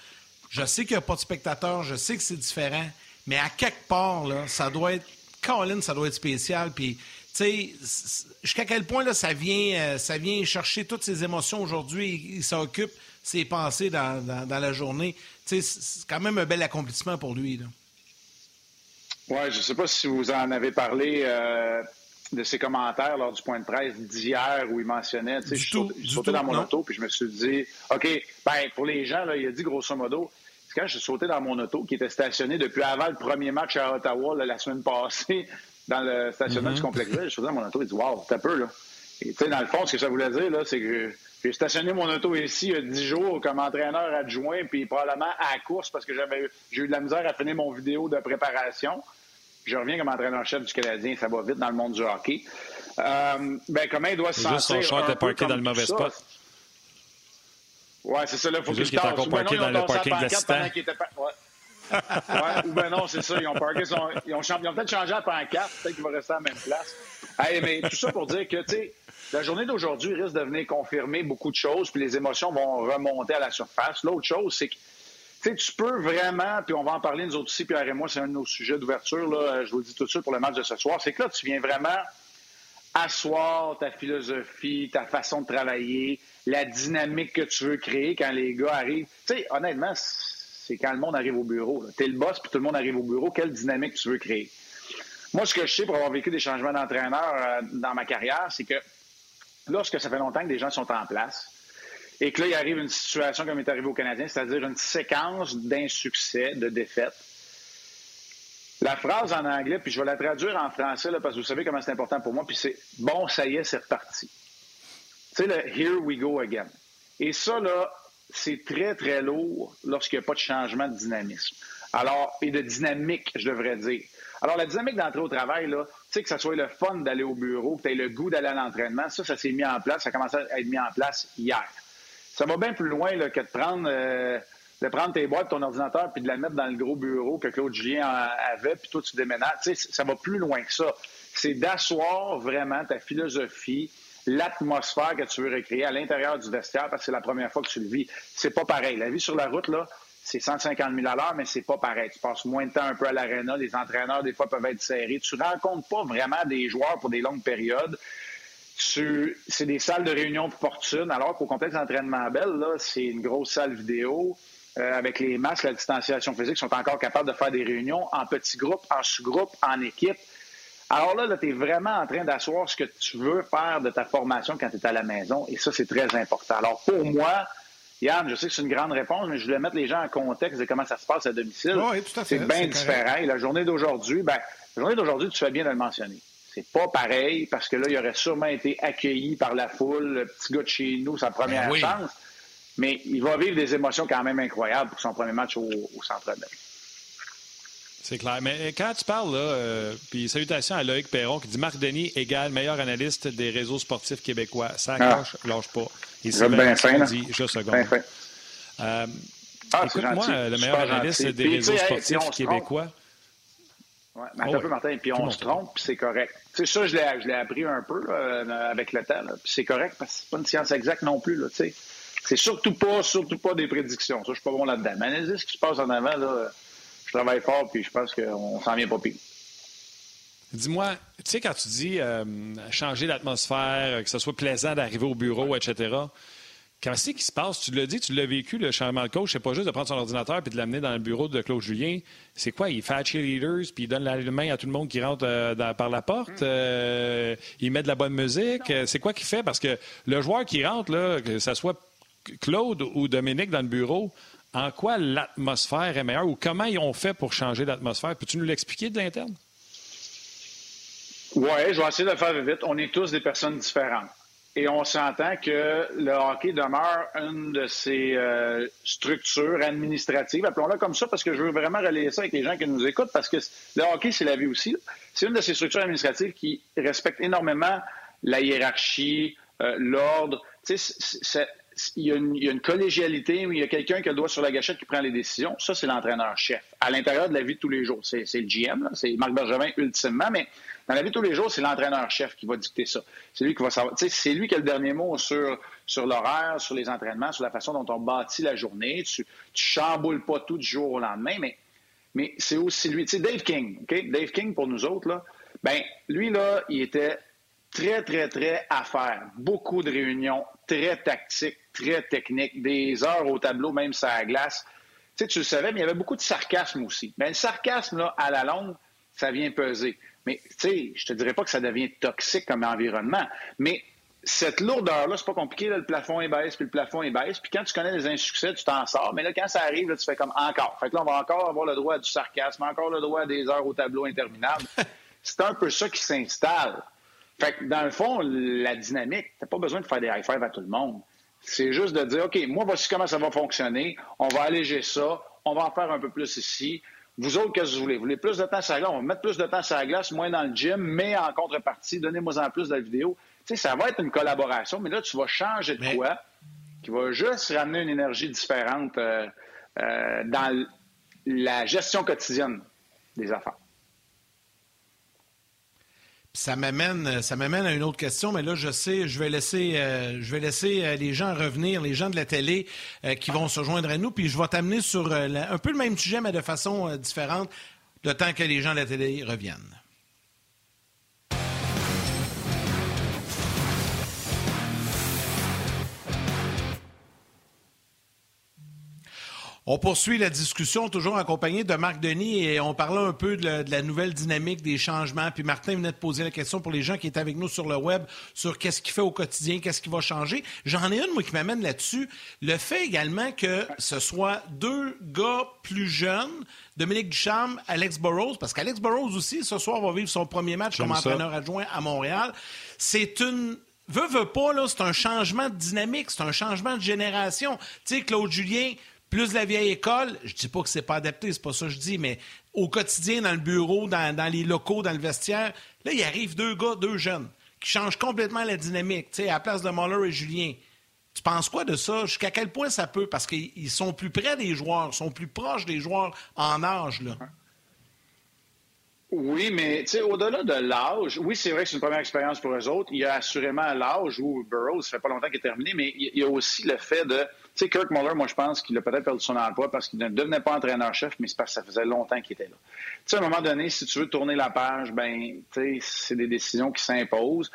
Je sais qu'il n'y a pas de spectateurs, je sais que c'est différent, mais à quelque part, là, ça doit être. Colin, ça doit être spécial. Puis jusqu'à quel point là, ça, vient, euh, ça vient chercher toutes ses émotions aujourd'hui il s'occupe ses pensées dans, la journée. C'est quand même un bel accomplissement pour lui. Oui, je ne sais pas si vous en avez parlé euh, de ses commentaires lors du point de presse d'hier où il mentionnait, je suis sauté, dans mon auto puis je me suis dit, OK, ben, pour les gens, là, il a dit grosso modo, c'est quand je suis sauté dans mon auto qui était stationné depuis avant le premier match à Ottawa la semaine passée dans le stationnement du mm-hmm. complexe Je suis dans mon auto, il dit Wow, t'as peu, là. Et tu sais, dans le fond, ce que ça voulait dire, là, c'est que j'ai stationné mon auto ici il y a 10 jours comme entraîneur adjoint, puis probablement à la course parce que j'avais j'ai eu de la misère à finir mon vidéo de préparation. Je reviens comme entraîneur-chef du Canadien, ça va vite dans le monde du hockey. Euh, ben, comment il doit se sentir? Juste son short est parqué dans le mauvais spot. Ouais, c'est ça, là, faut qu'il est encore parqué dans le parking de ouais, ou ben non, c'est ça. Ils ont parké ils ont, ont peut-être changé la pancarte. Peut-être qu'il va rester à la même place. Hey, mais tout ça pour dire que, tu sais, la journée d'aujourd'hui risque de venir confirmer beaucoup de choses, puis les émotions vont remonter à la surface. L'autre chose, c'est que tu sais, tu peux vraiment, puis on va en parler nous autres aussi, Pierre et moi, c'est un de nos sujets d'ouverture, là, je vous le dis tout de suite pour le match de ce soir, c'est que là, tu viens vraiment asseoir ta philosophie, ta façon de travailler, la dynamique que tu veux créer quand les gars arrivent. Tu sais, honnêtement, c'est quand le monde arrive au bureau. Tu es le boss, puis tout le monde arrive au bureau. Quelle dynamique tu veux créer? Moi, ce que je sais pour avoir vécu des changements d'entraîneur euh, dans ma carrière, c'est que lorsque ça fait longtemps que des gens sont en place et que là, il arrive une situation comme est arrivé au Canadien, c'est-à-dire une séquence d'insuccès, de défaites, la phrase en anglais, puis je vais la traduire en français parce que vous savez comment c'est important pour moi, puis c'est bon, ça y est, c'est reparti. Tu sais, le Here we go again. Et ça, là, c'est très, très lourd lorsqu'il n'y a pas de changement de dynamisme. Alors, et de dynamique, je devrais dire. Alors, la dynamique d'entrée au travail, tu sais, que ça soit le fun d'aller au bureau, que tu aies le goût d'aller à l'entraînement, ça, ça s'est mis en place, ça a commencé à être mis en place hier. Ça va bien plus loin que de prendre. Euh, de prendre tes boîtes, ton ordinateur, puis de la mettre dans le gros bureau que Claude Julien avait, puis toi, tu déménages. Tu sais, ça va plus loin que ça. C'est d'asseoir vraiment ta philosophie, l'atmosphère que tu veux recréer à l'intérieur du vestiaire, parce que c'est la première fois que tu le vis. C'est pas pareil. La vie sur la route, là, c'est 150 000 à l'heure, mais c'est pas pareil. Tu passes moins de temps un peu à l'aréna. Les entraîneurs, des fois, peuvent être serrés. Tu rencontres pas vraiment des joueurs pour des longues périodes. C'est des salles de réunion opportunes, alors qu'au complexe d'entraînement Belle, là, c'est une grosse salle vidéo. Euh, avec les masques, la distanciation physique, sont encore capables de faire des réunions en petits groupes, en sous-groupes, en équipe. Alors là, là tu es vraiment en train d'asseoir ce que tu veux faire de ta formation quand tu es à la maison, et ça, c'est très important. Alors pour moi, Yann, je sais que c'est une grande réponse, mais je voulais mettre les gens en contexte de comment ça se passe à domicile. Oui, tout à fait. C'est bien différent. La journée d'aujourd'hui, ben, la journée d'aujourd'hui, tu fais bien de le mentionner. C'est pas pareil parce que là, il aurait sûrement été accueilli par la foule, le petit gars de chez nous, sa première ben chance mais il va vivre des émotions quand même incroyables pour son premier match au, Centre Bell. C'est clair. Mais quand tu parles, là, euh, puis salutations à Loïc Perron qui dit Marc Denis égale meilleur analyste des réseaux sportifs québécois. Ça ah. lâche pas. Bien fin, dit, je seconde. Euh, ah, écoute, moi, le meilleur analyste des réseaux sportifs québécois. Ouais, mais un peu, Martin, puis on se trompe, puis c'est correct. Tu sais, ça, je l'ai appris un peu avec le temps, puis c'est correct parce que c'est pas une science exacte non plus, là, tu sais. C'est surtout pas, surtout pas des prédictions. Ça, je suis pas bon là-dedans. Mais analyser ce qui se passe en avant, là, je travaille fort, puis je pense qu'on s'en vient pas pire. Dis-moi, tu sais, quand tu dis euh, changer l'atmosphère, que ce soit plaisant d'arriver au bureau, etc., Qu'est-ce qui se passe? Tu l'as dit, tu l'as vécu, le changement de coach. C'est pas juste de prendre son ordinateur et de l'amener dans le bureau de Claude Julien. C'est quoi? Il fait cheerleaders puis il donne la main à tout le monde qui rentre euh, par la porte. Euh, il met de la bonne musique. C'est quoi qu'il fait? Parce que le joueur qui rentre, là, que ce soit Claude ou Dominique dans le bureau, en quoi l'atmosphère est meilleure ou comment ils ont fait pour changer l'atmosphère? Peux-tu nous l'expliquer de l'interne? Oui, je vais essayer de le faire vite. On est tous des personnes différentes. Et on s'entend que le hockey demeure une de ces euh, structures administratives, appelons-la comme ça, parce que je veux vraiment relayer ça avec les gens qui nous écoutent, parce que le hockey, c'est la vie aussi. C'est une de ces structures administratives qui respecte énormément la hiérarchie, euh, l'ordre. Il y, a une, collégialité où il y a quelqu'un qui a le doigt sur la gâchette qui prend les décisions. Ça, c'est l'entraîneur-chef. À l'intérieur de la vie de tous les jours, c'est le GM, c'est Marc Bergevin ultimement, mais dans la vie de tous les jours, c'est l'entraîneur-chef qui va dicter ça. C'est lui qui va savoir. C'est lui qui a le dernier mot sur, sur l'horaire, sur les entraînements, sur la façon dont on bâtit la journée. Tu, tu chamboules pas tout du jour au lendemain, mais, mais c'est aussi lui. Tu sais, Dave King? Dave King, pour nous autres, là, ben, lui, là, il était très, très, très à faire. Beaucoup de réunions, très tactiques, très techniques, des heures au tableau, même ça à glace. Tu sais, tu le savais, mais il y avait beaucoup de sarcasme aussi. Mais le sarcasme, là, à la longue, ça vient peser. Mais, tu sais, je te dirais pas que ça devient toxique comme environnement, mais cette lourdeur-là, c'est pas compliqué. le plafond est baisse, puis le plafond est baisse. Puis quand tu connais les insuccès, tu t'en sors. Mais là, quand ça arrive, là, tu fais comme encore. Fait que là, on va encore avoir le droit à du sarcasme, encore le droit à des heures au tableau interminables. <laughs> c'est un peu ça qui s'installe. Fait que dans le fond, la dynamique, t'as pas besoin de faire des high five à tout le monde. C'est juste de dire, OK, moi, voici comment ça va fonctionner. On va alléger ça. On va en faire un peu plus ici. Vous autres, qu'est-ce que vous voulez? Vous voulez plus de temps sur la glace? On va mettre plus de temps sur la glace, moins dans le gym, mais en contrepartie, donnez-moi en plus de la vidéo. Tu sais, ça va être une collaboration, mais là, tu vas changer de quoi qui va juste ramener une énergie différente euh, euh, dans la gestion quotidienne des affaires. Ça m'amène, ça m'amène à une autre question, mais là, je sais, je vais laisser, euh, je vais laisser euh, les gens revenir, les gens de la télé euh, qui vont se joindre à nous, puis je vais t'amener sur un peu le même sujet, mais de façon différente, le temps que les gens de la télé reviennent. On poursuit la discussion, toujours accompagné de Marc Denis, et on parlait un peu de la, nouvelle dynamique des changements. Puis Martin venait de poser la question pour les gens qui étaient avec nous sur le web sur qu'est-ce qu'il fait au quotidien, qu'est-ce qui va changer. J'en ai une, moi, qui m'amène là-dessus. Le fait également que ce soit deux gars plus jeunes, Dominique Ducharme, Alex Burrows, parce qu'Alex Burrows aussi, ce soir, va vivre son premier match comme entraîneur adjoint à Montréal. C'est une Veux, veux pas, là, c'est un changement de dynamique, c'est un changement de génération. Tu sais, Claude Julien, plus la vieille école, je dis pas que c'est pas adapté, c'est pas ça que je dis, mais au quotidien, dans le bureau, dans, les locaux, dans le vestiaire, là, il arrive deux gars, deux jeunes, qui changent complètement la dynamique, tu sais, à la place de Muller et Julien. Tu penses quoi de ça? Jusqu'à quel point ça peut? Parce qu'ils sont plus près des joueurs, sont plus proches des joueurs en âge, là. Oui, mais au-delà de l'âge, oui, c'est vrai que c'est une première expérience pour eux autres. Il y a assurément l'âge où Burroughs, ça fait pas longtemps qu'il est terminé, mais il y a aussi le fait de. Tu sais, Kirk Muller, moi, je pense qu'il a peut-être perdu son emploi parce qu'il ne devenait pas entraîneur-chef, mais c'est parce que ça faisait longtemps qu'il était là. Tu sais, à un moment donné, si tu veux tourner la page, ben, tu sais, c'est des décisions qui s'imposent.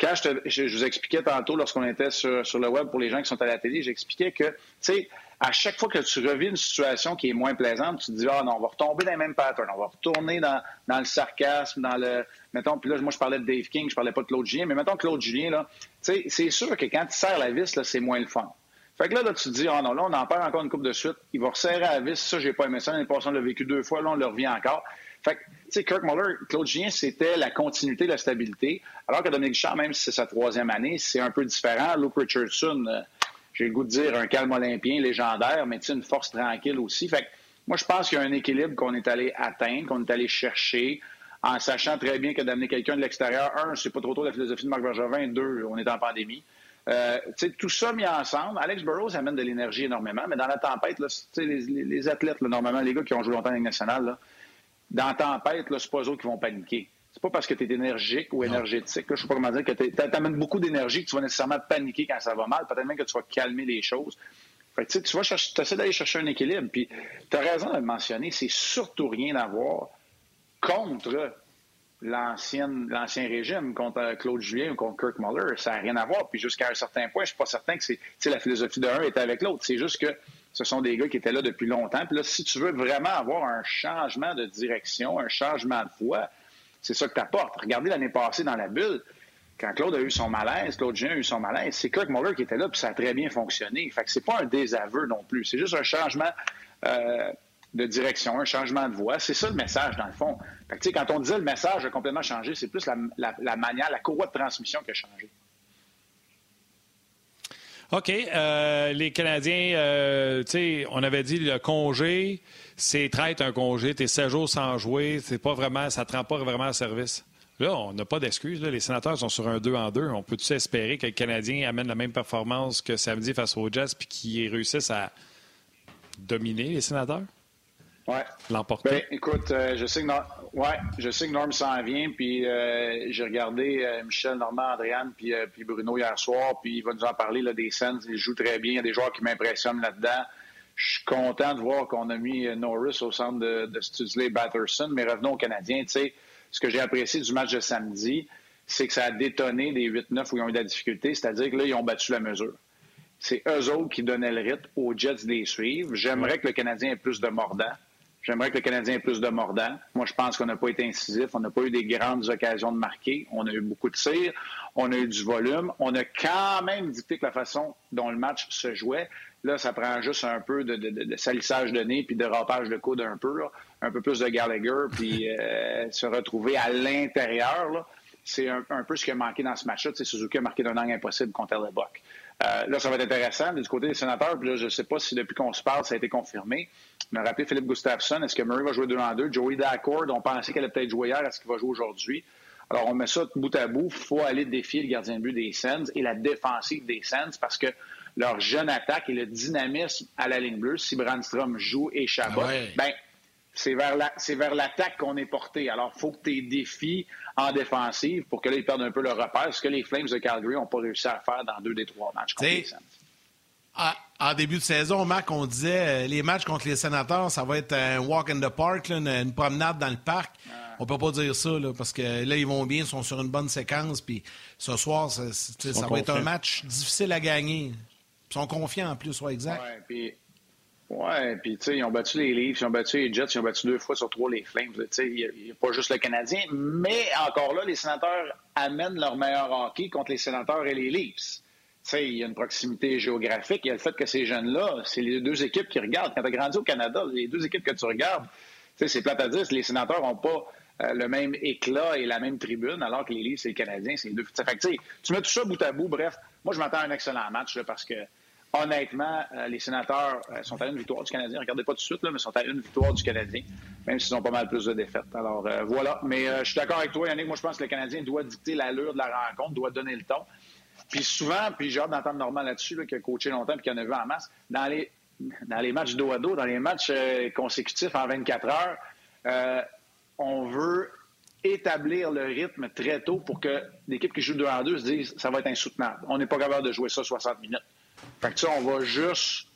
Quand je, te, je, vous expliquais tantôt, lorsqu'on était sur, sur le web pour les gens qui sont à la télé, j'expliquais que, tu sais, à chaque fois que tu revis une situation qui est moins plaisante, tu te dis, ah non, on va retomber dans les mêmes patterns, on va retourner dans, le sarcasme, dans le. Mettons, puis là, moi, je parlais de Dave King, je parlais pas de Claude Julien, mais mettons Claude Julien, là, tu sais, c'est sûr que quand tu serres la vis, là, c'est moins le fun. Fait que là, là, tu te dis, ah non, là, on en perd encore une coupe de suite, il va resserrer la vis, ça, j'ai pas aimé ça, l'année passée, on l'a vécu deux fois, là, on le revient encore. Fait que, tu sais, Kirk Muller, Claude Julien, c'était la continuité, la stabilité, alors que Dominique Charles, même si c'est sa troisième année, c'est un peu différent. Luke Richardson, euh, j'ai le goût de dire un calme olympien légendaire, mais une force tranquille aussi. Fait moi, je pense qu'il y a un équilibre qu'on est allé atteindre, qu'on est allé chercher, en sachant très bien que d'amener quelqu'un de l'extérieur, un, c'est pas trop tôt la philosophie de Marc Bergevin, deux, on est en pandémie. Euh, tout ça mis ensemble, Alex Burrows amène de l'énergie énormément, mais dans la tempête, là, les, les, athlètes, normalement, les gars qui ont joué longtemps en Ligue nationale, là, dans la tempête, c'est pas eux qui vont paniquer. C'est pas parce que tu es énergique ou énergétique, là, je sais pas comment dire, que tu amènes beaucoup d'énergie que tu vas nécessairement paniquer quand ça va mal. Peut-être même que tu vas calmer les choses. Fait que, tu vas chercher, essaies d'aller chercher un équilibre. Puis tu as raison de le mentionner, c'est surtout rien à voir contre l'ancien régime, contre Claude Julien ou contre Kirk Muller. Ça n'a rien à voir. Puis jusqu'à un certain point, je suis pas certain que c'est la philosophie d'un était avec l'autre. C'est juste que ce sont des gars qui étaient là depuis longtemps. Puis là, si tu veux vraiment avoir un changement de direction, un changement de foi, c'est ça que tu apportes. Regardez l'année passée dans la bulle, quand Claude a eu son malaise, Claude Jean a eu son malaise, c'est Kirk Muller qui était là, puis ça a très bien fonctionné. Fait que c'est pas un désaveu non plus. C'est juste un changement euh, de direction, un changement de voix. C'est ça le message, dans le fond. Fait que, quand on disait le message a complètement changé, c'est plus la, manière, la courroie de transmission qui a changé. OK. Euh, les Canadiens, euh, tu sais, on avait dit le congé c'est traite un congé, t'es 16 jours sans jouer, c'est pas vraiment, ça ne te rend pas vraiment service. Là, on n'a pas d'excuses. Les sénateurs sont sur un 2 en 2. On peut-tu espérer que le Canadien amène la même performance que samedi face aux Jets puis qu'ils réussissent à dominer les sénateurs? Oui. L'emporter? Ben, écoute, euh, je sais que ouais, je sais que Norm s'en vient, puis euh, j'ai regardé euh, Michel, Normand, Andréane, puis, puis Bruno hier soir, puis il va nous en parler là, des scènes. Il joue très bien. Il y a des joueurs qui m'impressionnent là-dedans. Je suis content de voir qu'on a mis Norris au centre de, de Studsley Batterson, mais revenons aux Canadiens. ce que j'ai apprécié du match de samedi, c'est que ça a détonné des 8-9 où ils ont eu de la difficulté, c'est-à-dire que là, ils ont battu la mesure. C'est eux autres qui donnaient le rythme aux Jets des suivre. J'aimerais que le Canadien ait plus de mordant. J'aimerais que le Canadien ait plus de mordant. Moi, je pense qu'on n'a pas été incisif. On n'a pas eu des grandes occasions de marquer. On a eu beaucoup de tirs. On a eu du volume. On a quand même dicté que la façon dont le match se jouait. Là, ça prend juste un peu de, salissage de nez puis de rapage de coude un peu, un peu plus de Gallagher, puis <laughs> euh, se retrouver à l'intérieur. C'est un, peu ce qui a manqué dans ce match-là. Suzuki a marqué d'un angle impossible contre le Euh, là, ça va être intéressant du côté des sénateurs. Puis là, je ne sais pas si depuis qu'on se parle, ça a été confirmé. Me rappelle Philippe Gustafsson. Est-ce que Murray va jouer deux en deux? Joey Dacord, on pensait qu'elle allait peut-être jouer hier. Est-ce qu'il va jouer aujourd'hui? Alors, on met ça bout à bout. Il faut aller défier le gardien de but des Sens et la défensive des Sens parce que leur jeune attaque et le dynamisme à la ligne bleue, si Brandstrom joue et Chabot, ah ben, c'est vers la, c'est vers l'attaque qu'on est porté. Alors, il faut que tu défis en défensive pour que là, ils perdent un peu le repère, ce que les Flames de Calgary n'ont pas réussi à faire dans deux des trois matchs contre les En début de saison, Marc, on disait euh, les matchs contre les sénateurs, ça va être un walk in the park, une, promenade dans le parc. On ah. On peut pas dire ça, parce que là, ils vont bien, ils sont sur une bonne séquence. Puis ce soir, ça, va être un match difficile à gagner sont confiants en plus, soit exact. Ouais, Ouais, puis tu sais, ils ont battu les Leafs, ils ont battu les Jets, ils ont battu deux fois sur trois les Flames. Tu sais, il n'y a, pas juste le Canadien, mais encore là, les sénateurs amènent leur meilleur hockey contre les sénateurs et les Leafs. Tu sais, il y a une proximité géographique, il y a le fait que ces jeunes-là, c'est les deux équipes qui regardent. Quand tu as grandi au Canada, les deux équipes que tu regardes, tu sais, c'est plate à dire, les sénateurs n'ont pas euh, le même éclat et la même tribune, alors que les Leafs et les Canadiens, c'est les deux. Fait que, tu mets tout ça bout à bout, bref, moi je m'attends à un excellent match là, parce que honnêtement, euh, les sénateurs euh, sont à une victoire du Canadien. Regardez pas tout de suite, là, mais sont à une victoire du Canadien, même s'ils ont pas mal plus de défaites. Alors euh, voilà. Mais je suis d'accord avec toi, Yannick. Moi, je pense que le Canadien doit dicter l'allure de la rencontre, doit donner le ton. Puis souvent, puis j'ai hâte d'entendre Normand là-dessus, là, qui a coaché longtemps et qui en a vu en masse, dans les, dans les matchs dos à dos, dans les matchs consécutifs en 24 heures, on veut établir le rythme très tôt pour que l'équipe qui joue 2 en 2 se dise ça va être insoutenable. On n'est pas capable de jouer ça 60 minutes. Fait que ça, on va juste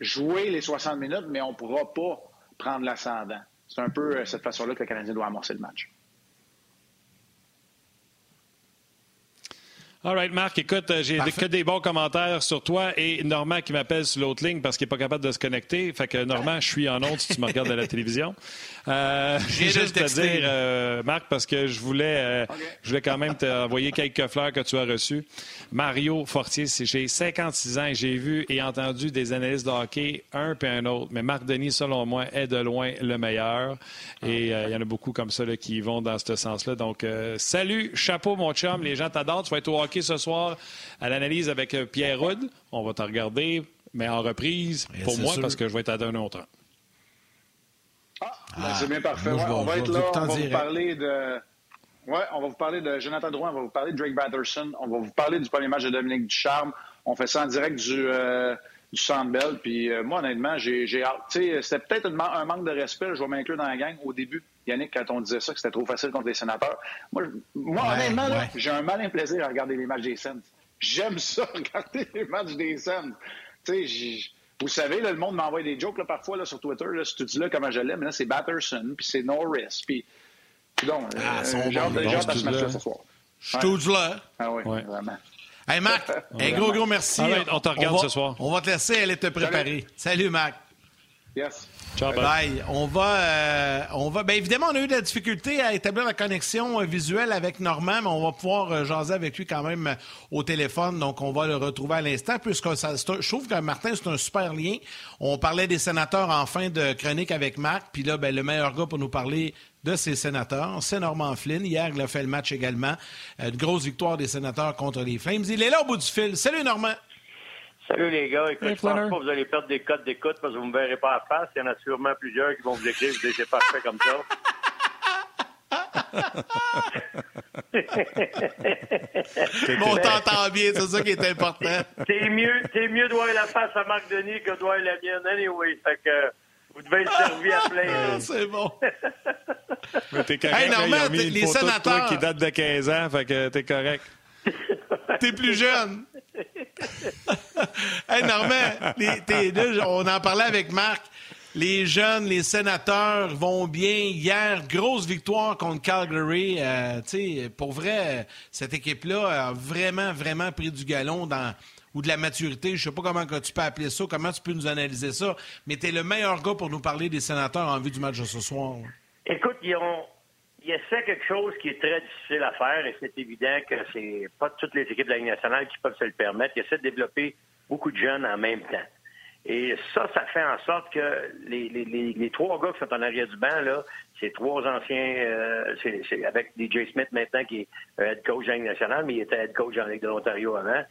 jouer les 60 minutes, mais on ne pourra pas prendre l'ascendant. C'est un peu euh, cette façon-là que le Canadien doit amorcer le match. All right, Marc, écoute, euh, j'ai que des bons commentaires sur toi et Normand qui m'appelle sur l'autre ligne parce qu'il n'est pas capable de se connecter. Fait que Normand, je suis en honte si tu me regardes à la télévision. <laughs> Euh, j'ai <laughs> juste te dire, euh, Marc, parce que je voulais, euh, je voulais quand même t'envoyer quelques fleurs que tu as reçues. Mario Fortier, j'ai 56 ans et j'ai vu et entendu des analystes de hockey, un puis un autre. Mais Marc Denis, selon moi, est de loin le meilleur. Et il y en a beaucoup comme ça qui vont dans ce sens-là. Donc, salut, chapeau, mon chum. Les gens t'adorent. Tu vas être au hockey ce soir à l'analyse avec Pierre Rudd. On va te regarder, mais en reprise pour moi parce que je vais être à d'un autre. Ah, ben, c'est bien parfait. on va être là, on va vous parler de... Ouais, on va vous parler de Jonathan Drouin, on va vous parler de Drake Batterson, on va vous parler du premier match de Dominique Ducharme. On fait ça en direct du, euh, du. Puis euh, moi, honnêtement, j'ai hâte. C'était peut-être un, manque de respect, je vais m'inclure dans la gang au début. Yannick, quand on disait ça, que c'était trop facile contre les sénateurs. Moi, moi honnêtement, j'ai un malin plaisir à regarder les matchs des Sens. J'aime ça, <laughs> regarder les matchs des Sens. Tu sais, vous savez, le monde m'envoie des jokes là, parfois là, sur Twitter. Là, si tu dis là comment je l'aime, là, c'est Batterson, puis c'est Norris. Puis, donc, ah, euh, j'ai hâte à ce match-là ce soir. Je suis là. Ah oui, vraiment. Hey, Marc, <laughs> un gros, gros merci. on te regarde ce soir. On va te laisser aller te préparer. Salut, Salut Marc. Yes. Ciao, bye. On va, euh, on va. Bien évidemment, on a eu de la difficulté à établir la connexion euh, visuelle avec Normand, mais on va pouvoir euh, jaser avec lui quand même au téléphone. Donc, on va le retrouver à l'instant, puisque ça, je trouve que Martin, c'est un super lien. On parlait des sénateurs en fin de chronique avec Marc, puis là, ben, le meilleur gars pour nous parler de ces sénateurs, c'est Normand Flynn. Hier, il a fait le match également. Une grosse victoire des sénateurs contre les Flames. Il est là au bout du fil. Salut, Normand. Salut les gars. Écoute, je pense pas que vous allez perdre des codes d'écoute parce que vous ne me verrez pas à face. Il y en a sûrement plusieurs qui vont vous écrire. Vous c'est parfait comme ça. on t'entend bien, c'est ça qui est important. C'est mieux, mieux de voir la face à Marc Denis que de voir la mienne. Anyway, fait que vous devez être servi à plein. Ah, c'est bon. Mais t'es correct. Hey, Normand, les sénateurs... qui date de 15 ans, fait que t'es correct. T'es plus jeune. <laughs> hey, on en parlait avec Marc. Les jeunes, les sénateurs vont bien. Hier, grosse victoire contre Calgary. Euh, pour vrai, cette équipe-là a vraiment, vraiment pris du galon ou de la maturité. Je sais pas comment tu peux appeler ça, comment tu peux nous analyser ça, mais tu es le meilleur gars pour nous parler des sénateurs en vue du match de ce soir. Écoute, ils ont, il essaie quelque chose qui est très difficile à faire et c'est évident que c'est pas toutes les équipes de la Ligue nationale qui peuvent se le permettre. Il essaie de développer beaucoup de jeunes en même temps. Et ça, ça fait en sorte que les, trois gars qui sont en arrière du banc, là, c'est trois anciens, euh, c'est avec DJ Smith maintenant qui est head coach de la Ligue nationale, mais il était head coach en Ligue de l'Ontario avant.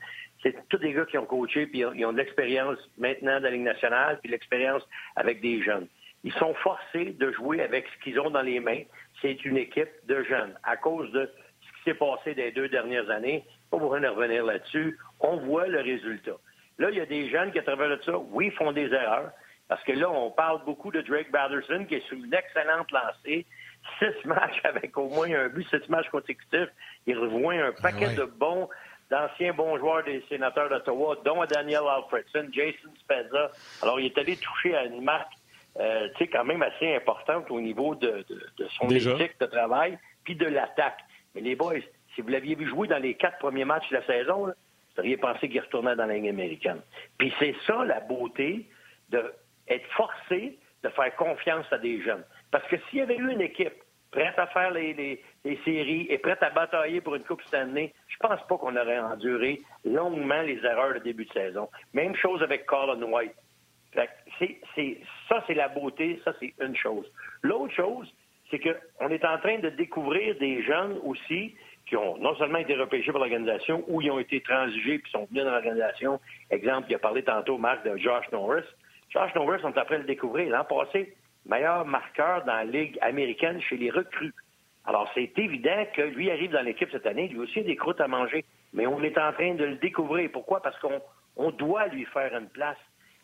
C'est tous des gars qui ont coaché, puis ils ont, de l'expérience maintenant de la Ligue nationale, puis l'expérience avec des jeunes. Ils sont forcés de jouer avec ce qu'ils ont dans les mains c'est une équipe de jeunes. À cause de ce qui s'est passé des deux dernières années, pas besoin de revenir là-dessus, on voit le résultat. Là, il y a des jeunes qui, à travers ça, oui, font des erreurs, parce que là, on parle beaucoup de Drake Batterson, qui est sur une excellente lancée, six <laughs> matchs avec au moins un but, six matchs consécutifs. Il revoit un paquet de bons, d'anciens bons joueurs des sénateurs d'Ottawa, dont Daniel Alfredson, Jason Spezza. Alors, il est allé toucher à une marque euh, tu sais, quand même assez importante au niveau de, son éthique de travail, puis de l'attaque. Mais les boys, si vous l'aviez vu jouer dans les quatre premiers matchs de la saison, vous auriez pensé qu'il retournait dans la ligne américaine. Puis c'est ça la beauté de être forcé de faire confiance à des jeunes. Parce que s'il y avait eu une équipe prête à faire les, séries et prête à batailler pour une Coupe Stanley, je pense pas qu'on aurait enduré longuement les erreurs de début de saison. Même chose avec Colin White. Ça, c'est la beauté, ça, c'est une chose. L'autre chose, c'est qu'on est en train de découvrir des jeunes aussi qui ont non seulement été repêchés par l'organisation ou ils ont été transigés puis sont venus dans l'organisation. Exemple, il a parlé tantôt, Marc, de Josh Norris. Josh Norris, on est en train de le découvrir. L'an passé, meilleur marqueur dans la Ligue américaine chez les recrues. Alors, c'est évident que lui arrive dans l'équipe cette année, lui aussi des croûtes à manger. Mais on est en train de le découvrir. Pourquoi? Parce qu'on doit lui faire une place.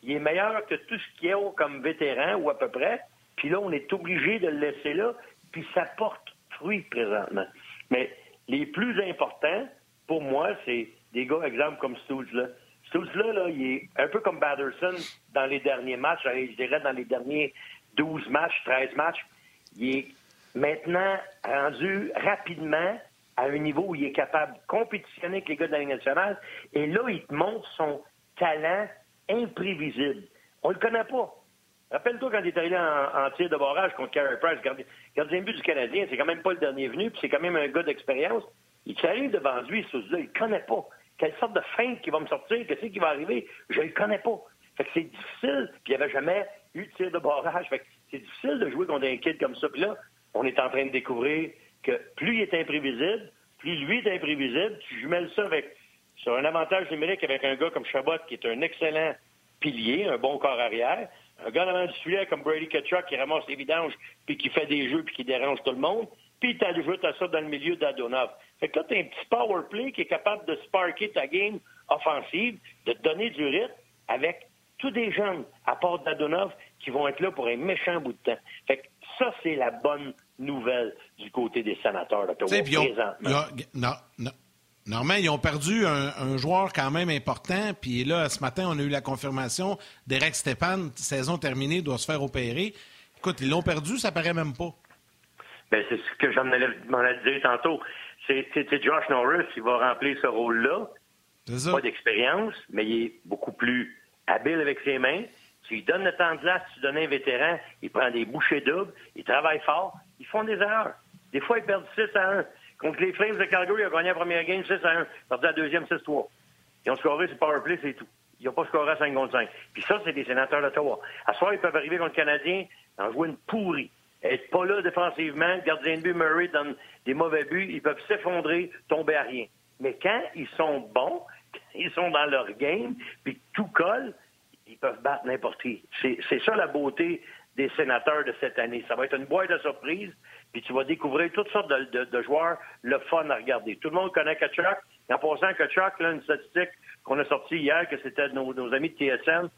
Il est meilleur que tout ce qu'il y a comme vétéran, ou à peu près. Puis là, on est obligé de le laisser là. Puis ça porte fruit présentement. Mais les plus importants, pour moi, c'est des gars, exemple, comme Stools, là. Stools, là, il est un peu comme Batterson dans les derniers matchs, je dirais dans les derniers 12 matchs, 13 matchs. Il est maintenant rendu rapidement à un niveau où il est capable de compétitionner avec les gars de la Ligue nationale. Et là, il te montre son talent imprévisible. On le connaît pas. Rappelle-toi quand il est arrivé en, tir de barrage contre Carey Price, gardien, gardien but du Canadien, c'est quand même pas le dernier venu, puis c'est quand même un gars d'expérience. Il arrive devant lui, ce là il ne connaît pas. Quelle sorte de feinte qui va me sortir, qu'est-ce qui va arriver, je ne le connais pas. Fait que c'est difficile, puis il n'y avait jamais eu de tir de barrage. Fait que c'est difficile de jouer contre un kid comme ça. Puis là, on est en train de découvrir que plus il est imprévisible, plus lui est imprévisible, tu jumelles ça avec sur un avantage numérique avec un gars comme Chabot qui est un excellent pilier, un bon corps arrière, un gars devant du filet comme Brady Kachuk qui ramasse les vidanges puis qui fait des jeux puis qui dérange tout le monde, puis tu ajoutes à ça dans le milieu d'Adonov. Fait que là, tu as un petit power play qui est capable de sparker ta game offensive, de te donner du rythme avec tous des jeunes, à part d'Adonov, qui vont être là pour un méchant bout de temps. Fait que ça, c'est la bonne nouvelle du côté des sénateurs d'Ottawa présentement. non, non. Normalement, ils ont perdu un, joueur quand même important. Puis là, ce matin, on a eu la confirmation d'Eric Stéphane, saison terminée, doit se faire opérer. Écoute, ils l'ont perdu, ça paraît même pas. Bien, c'est ce que j'en allais dire tantôt. C'est Josh Norris qui va remplir ce rôle-là. Pas d'expérience, mais il est beaucoup plus habile avec ses mains. Tu lui donnes le temps de glace, tu donnes un vétéran, il prend des bouchées doubles, il travaille fort, ils font des erreurs. Des fois, ils perdent 6 à 1. Contre les Flames de Calgary, ils ont gagné la première game 6 à 1. Perdu la deuxième 6-3. Ils ont scoré sur powerplay, c'est tout. Ils n'ont pas scoré à 5 contre 5. Puis ça, c'est des sénateurs d'Ottawa. À soir, ils peuvent arriver contre le Canadien en jouant une pourrie. Être pas là défensivement, le gardien de but Murray donne des mauvais buts, ils peuvent s'effondrer, tomber à rien. Mais quand ils sont bons, ils sont dans leur game, puis tout colle, ils peuvent battre n'importe qui. C'est ça la beauté des sénateurs de cette année. Ça va être une boîte de surprise puis tu vas découvrir toutes sortes de, joueurs, le fun à regarder. Tout le monde connaît Kachuk. En passant, Kachuk, là, une statistique qu'on a sortie hier, que c'était nos, nos amis de TSN,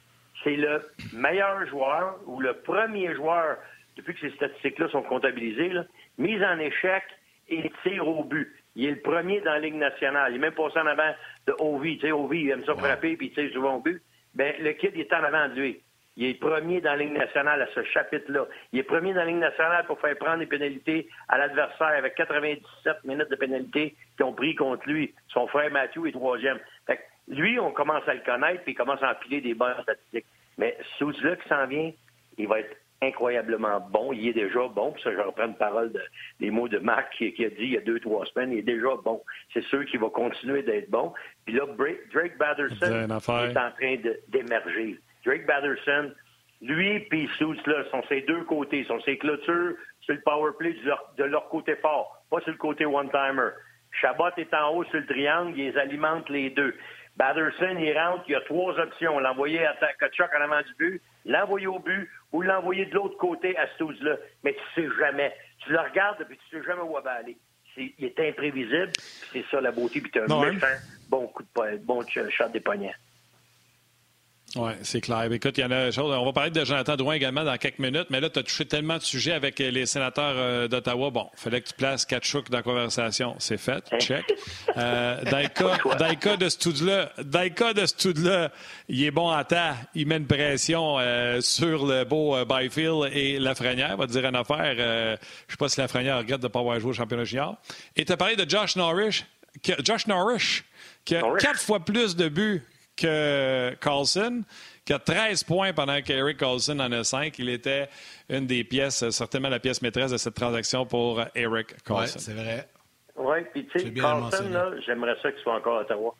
c'est le meilleur joueur ou le premier joueur, depuis que ces statistiques-là sont comptabilisées, là, mise en échec et tir au but. Il est le premier dans la Ligue nationale. Il est même passé en avant de Ovi. Tu sais, Ovi, il aime ça frapper puis il tire souvent au but. Ben, le kid, il est en avant de lui. Il est premier dans la Ligue nationale à ce chapitre-là. Il est premier dans la Ligue nationale pour faire prendre des pénalités à l'adversaire avec 97 minutes de pénalité qui ont pris contre lui. Son frère Matthew est troisième. Fait lui, on commence à le connaître puis il commence à empiler des bonnes statistiques. Mais celui-là qui s'en vient, il va être incroyablement bon. Il est déjà bon. Puis ça, je reprends une parole des mots de Marc qui, a dit il y a deux, trois semaines, il est déjà bon. C'est sûr qu'il va continuer d'être bon. Puis là, Drake Batterson est en train d'émerger. Drake Batterson, lui et Suits, là, sont ses deux côtés, sont ses clôtures sur le power play de leur, côté fort, pas sur le côté one-timer. Chabot est en haut sur le triangle, ils alimentent les deux. Batterson, il rentre, il y a trois options. L'envoyer à Kachuk en avant du but, l'envoyer au but ou l'envoyer de l'autre côté à Stools-là. Mais tu sais jamais. Tu le regardes et tu sais jamais où elle va aller. il est imprévisible. C'est ça la beauté. Puis tu as un hein? méchant bon coup de bon shot des poignets. Oui, c'est clair. Écoute, il y en a chose. On va parler de Jonathan Drouin également dans quelques minutes, mais là, tu as touché tellement de sujets avec les sénateurs euh, d'Ottawa. Bon, il fallait que tu places Kachuk dans la conversation. C'est fait. Check. <laughs> Euh, dans, le cas, de ce là dans de ce là il est bon à temps. Il met une pression euh, sur le beau Byfield et Lafrenière. Va te dire une affaire. je ne sais pas si Lafrenière regrette de ne pas avoir joué au championnat junior. Et tu as parlé de Josh Norris. Josh Norris, qui a quatre fois plus de buts que Carlson, qui a 13 points pendant qu'Eric Carlson en a 5. Il était une des pièces, certainement la pièce maîtresse de cette transaction pour Eric Carlson. Oui, c'est vrai. Oui, puis tu sais, Carlson, j'aimerais ça qu'il soit encore à Ottawa.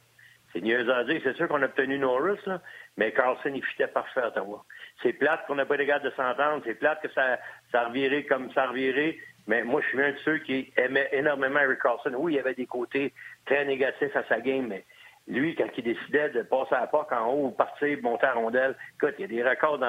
C'est mieux à dire. C'est sûr qu'on a obtenu Norris, là, mais Carlson, il fitait parfait à Ottawa. C'est plate qu'on n'a pas les gars de s'entendre. C'est plate que ça, ça revirait comme ça revirait. Mais moi, je suis un de ceux qui aimait énormément Eric Carlson. Oui, il y avait des côtés très négatifs à sa game, mais lui, quand il décidait de passer à la POC en haut, partir, monter à rondelle, écoute, il y a des records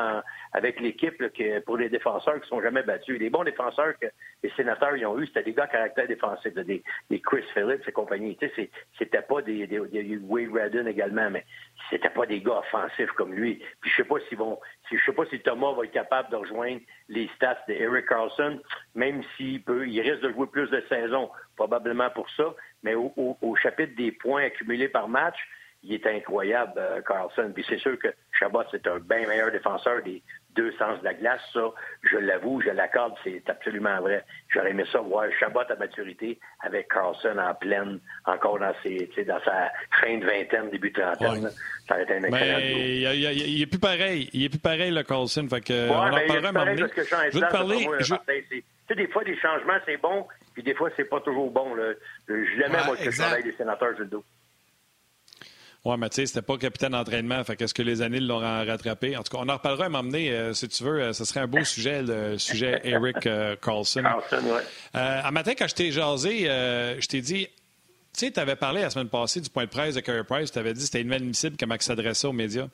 avec l'équipe pour les défenseurs qui sont jamais battus. Les bons défenseurs que les sénateurs ont eu, c'était des gars à caractère défensif, des, Chris Phillips et compagnie. Tu sais, c'était pas des, des, des, Wade Redden également, mais c'était pas des gars offensifs comme lui. Puis je sais pas s'ils vont, je sais pas si Thomas va être capable de rejoindre les stats de Eric Carlson, même s'il peut, il risque de jouer plus de saisons, probablement pour ça. Mais au, chapitre des points accumulés par match, il est incroyable, euh, Carlson. Puis c'est sûr que Chabot, c'est un bien meilleur défenseur des deux sens de la glace. Ça, je l'avoue, je l'accorde, c'est absolument vrai. J'aurais aimé ça voir Chabot à maturité avec Carlson en pleine, encore dans, ses, dans sa fin de vingtaine, début de trentaine. Ça aurait été un incroyable. Mais il, est plus pareil. Il est plus pareil, le Carlson. Fait que, on en parlera un moment Je veux te parler... Je... Tu sais, des fois, des changements, c'est bon, puis des fois, c'est pas toujours bon. Là. Je l'aimais, ouais, moi, que je travaille des sénateurs, Gildo. Oui, mais tu sais, c'était pas capitaine d'entraînement. Fait qu'est-ce que les années l'ont rattrapé? En tout cas, on en reparlera à m'emmener, euh, si tu veux. Euh, ce serait un beau sujet, le sujet <laughs> Eric euh, Carlson. Carlson, oui. un matin, quand je t'ai jasé, je t'ai dit, tu sais, tu avais parlé la semaine passée du point de presse de Carey Price. Tu avais dit que c'était inadmissible comment il s'adressait aux médias.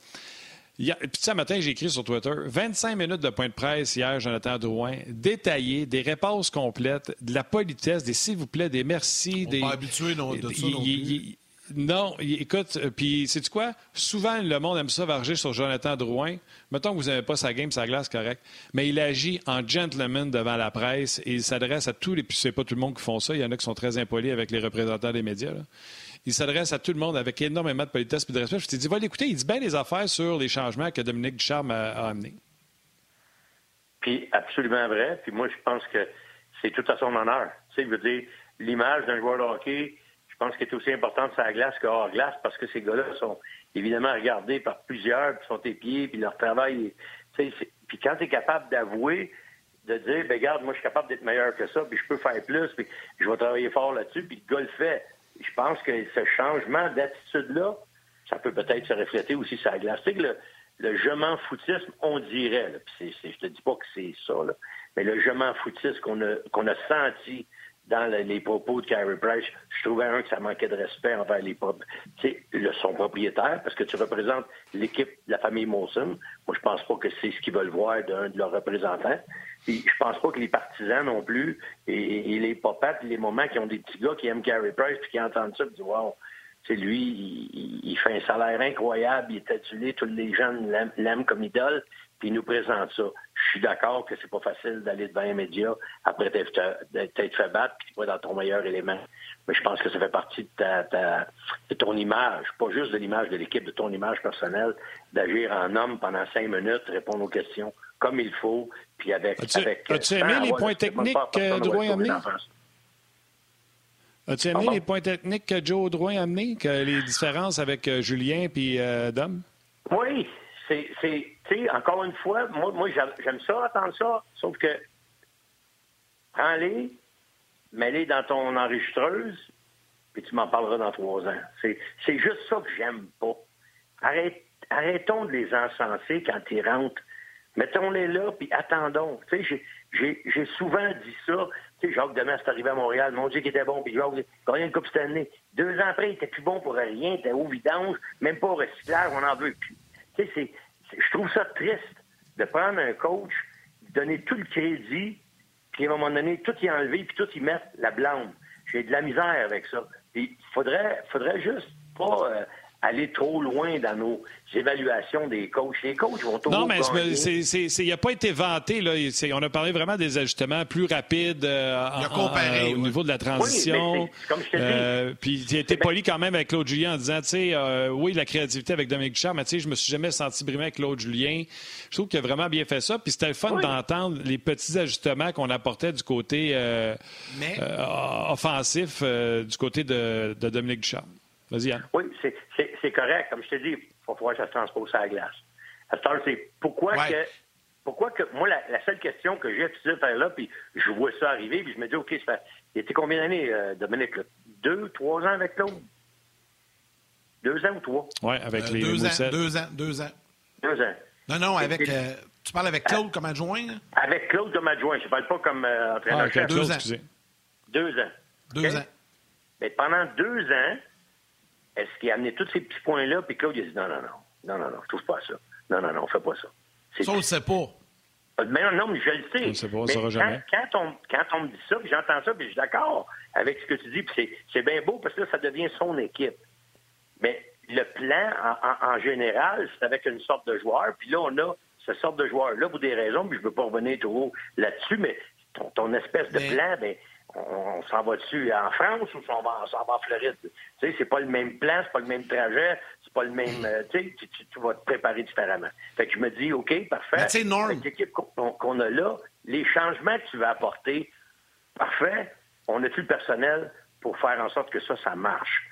Hier, puis ce matin, j'ai écrit sur Twitter 25 minutes de point de presse hier, Jonathan Drouin, détaillé, des réponses complètes, de la politesse, des s'il vous plaît, des merci. On des. Pas habitué non, de ça non plus. Non, écoute, euh, puis c'est quoi? Souvent, le monde aime ça varger sur Jonathan Drouin. Mettons que vous n'avez pas sa game, sa glace, correct. Mais il agit en gentleman devant la presse et il s'adresse à tous les. Puis c'est pas tout le monde qui font ça. Il y en a qui sont très impolis avec les représentants des médias. Il s'adresse à tout le monde avec énormément de politesse et de respect. Je t'ai dit, va l'écouter. Il dit bien les affaires sur les changements que Dominique Ducharme a, a amenés. Puis absolument vrai. Puis moi, je pense que c'est tout à son honneur. Tu sais, je veux dire, l'image d'un joueur de hockey pense qu'il est aussi important de sa glace que hors glace parce que ces gars-là sont évidemment regardés par plusieurs, puis sont pieds, puis leur travail. Puis quand tu es capable d'avouer, de dire, ben regarde, moi je suis capable d'être meilleur que ça, puis je peux faire plus, puis je vais travailler fort là-dessus, puis le gars le fait. Je pense que ce changement d'attitude-là, ça peut peut-être se refléter aussi sur la glace. Tu sais que le, je m'en foutisme, on dirait, là, puis je te dis pas que c'est ça, là, mais le je m'en foutisme qu'on a, qu'on a senti dans les propos de Carey Price, je trouvais un que ça manquait de respect envers les le, son propriétaire, parce que tu représentes l'équipe de la famille Molson. Moi, je pense pas que c'est ce qu'ils veulent voir d'un de leurs représentants. Puis, je pense pas que les partisans non plus, et, les popettes, les moments qui ont des petits gars qui aiment Carey Price, puis qui entendent ça, puis disent Wow, c'est lui, il, fait un salaire incroyable, il est adulé, tous les gens l'aiment comme idole, puis nous présente ça. Je suis d'accord que c'est pas facile d'aller devant un média après t'être fait battre, puis tu pas dans ton meilleur élément. Mais je pense que ça fait partie de, ta, de ton image, pas juste de l'image de l'équipe, de ton image personnelle, d'agir en homme pendant cinq minutes, répondre aux questions comme il faut, puis avec... As-tu, avec, as-tu aimé les points techniques que Drouin a amenés? As-tu aimé les points techniques que Joe Drouin a amenés, que les différences avec euh, Julien puis euh, Dom? Oui, c'est, encore une fois, moi, moi j'aime ça, attendre ça, sauf que prends-les, mets-les dans ton enregistreuse, puis tu m'en parleras dans trois ans. C'est, c'est juste ça que j'aime pas. Arrête, arrêtons de les encenser quand ils rentrent. Mettons-les là, puis attendons. Tu sais, j'ai, souvent dit ça. Tu sais, Jacques Demers est arrivé à Montréal, mon Dieu, qui était bon, puis Jacques gagné une Coupe cette année. Deux ans après, il était plus bon pour rien, il était au vidange, même pas au recyclage, on n'en veut plus. Tu sais, je trouve ça triste de prendre un coach, donner tout le crédit, puis à un moment donné, tout y enlever, puis tout y mettre la blâme. J'ai de la misère avec ça. Il faudrait, faudrait juste pas euh, aller trop loin dans nos évaluations des coachs. Les coachs vont toujours Non, mais il n'a pas été vanté. Là. On a parlé vraiment des ajustements plus rapides euh, au niveau de la transition. Oui, euh, puis il a été poli quand même avec Claude Julien en disant, tu sais, euh, oui, la créativité avec Dominique Duchamp, mais tu sais, je me suis jamais senti brimé avec Claude Julien. Je trouve qu'il a vraiment bien fait ça. Puis c'était le fun d'entendre les petits ajustements qu'on apportait du côté offensif du côté de, de Dominique Duchamp. Vas-y. Oui, c'est correct. Comme je t'ai dit, il faut voir que ça se transpose à la glace. À ce c'est pourquoi que. Pourquoi que. Moi, la, seule question que j'ai à faire là, puis je vois ça arriver, puis je me dis, OK, ça, il était combien d'années, euh, Dominique? Deux, trois ans avec Claude? Deux ans ou trois? Oui, avec euh, les deux ans, deux ans, deux ans. Deux ans. Non, non, avec. Euh, tu parles avec Claude comme adjoint? Avec Claude comme adjoint. Je ne parle pas comme entraîneur-chef. Ah, deux, ans. deux ans. Deux ans. Mais pendant deux ans, est-ce qu'il a amené tous ces petits points-là, puis Claude il a dit non, non, non, non, non, non, touche pas à ça. Non, non, non, on fait pas ça. Ça, on le sait pas. Euh, mais non, mais je le sais. On le sait pas, on saura jamais. Quand, on, quand on me dit ça, puis j'entends ça, puis je suis d'accord avec ce que tu dis, puis c'est bien beau parce que là, ça devient son équipe. Mais le plan, en, général, c'est avec une sorte de joueur, puis là, on a ce sorte de joueur-là pour des raisons, puis je ne veux pas revenir trop là-dessus, mais ton, espèce de plan, ben, on, s'en va dessus en France ou on va, s'en va en Floride? Tu sais, c'est pas le même plan, c'est pas le même trajet, c'est pas le même. Euh, tu sais, tu vas te préparer différemment. Fait que je me dis, OK, parfait. Avec l'équipe qu'on a là, les changements que tu vas apporter, parfait. On a-tu le personnel pour faire en sorte que ça, ça marche?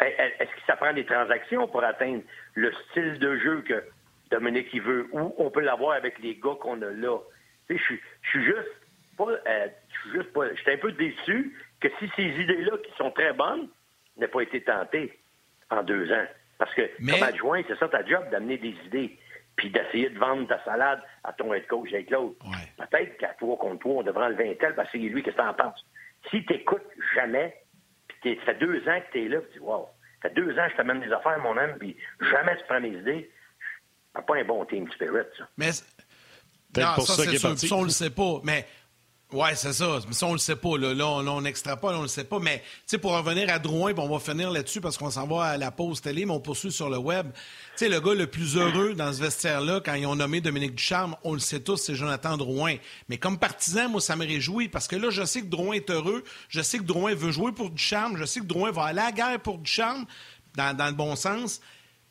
Est-ce que ça prend des transactions pour atteindre le style de jeu que Dominique il veut ou on peut l'avoir avec les gars qu'on a là? Tu sais, je suis juste pas, euh, je suis pas, un peu déçu que si ces idées-là, qui sont très bonnes, n'aient pas été tentées en deux ans. Parce que, comme adjoint, c'est ça ta job, d'amener des idées, puis d'essayer de vendre ta salade à ton head coach avec l'autre. Peut-être qu'à toi contre toi, on devrait enlever un tel parce que c'est lui, qu'est-ce que t'en penses? Si t'écoutes jamais, puis ça fait deux ans que t'es là, tu dis, wow, ça fait deux ans que je t'amène des affaires, mon homme, puis jamais tu prends mes idées, c'est pas un bon team spirit, ça. Mais, non, ça, c'est sûr, ça, on le sait pas, mais oui, c'est ça. Mais ça, on le sait pas. Là, là, on, extrapole, on le sait pas. Mais pour revenir à Drouin, on va finir là-dessus parce qu'on s'en va à la pause télé, mais on poursuit sur le web. sais, le gars le plus heureux dans ce vestiaire-là, quand ils ont nommé Dominique Ducharme, on le sait tous, c'est Jonathan Drouin. Mais comme partisan, moi, ça me réjouit parce que là, je sais que Drouin est heureux. Je sais que Drouin veut jouer pour Ducharme. Je sais que Drouin va aller à la guerre pour Ducharme, dans le bon sens.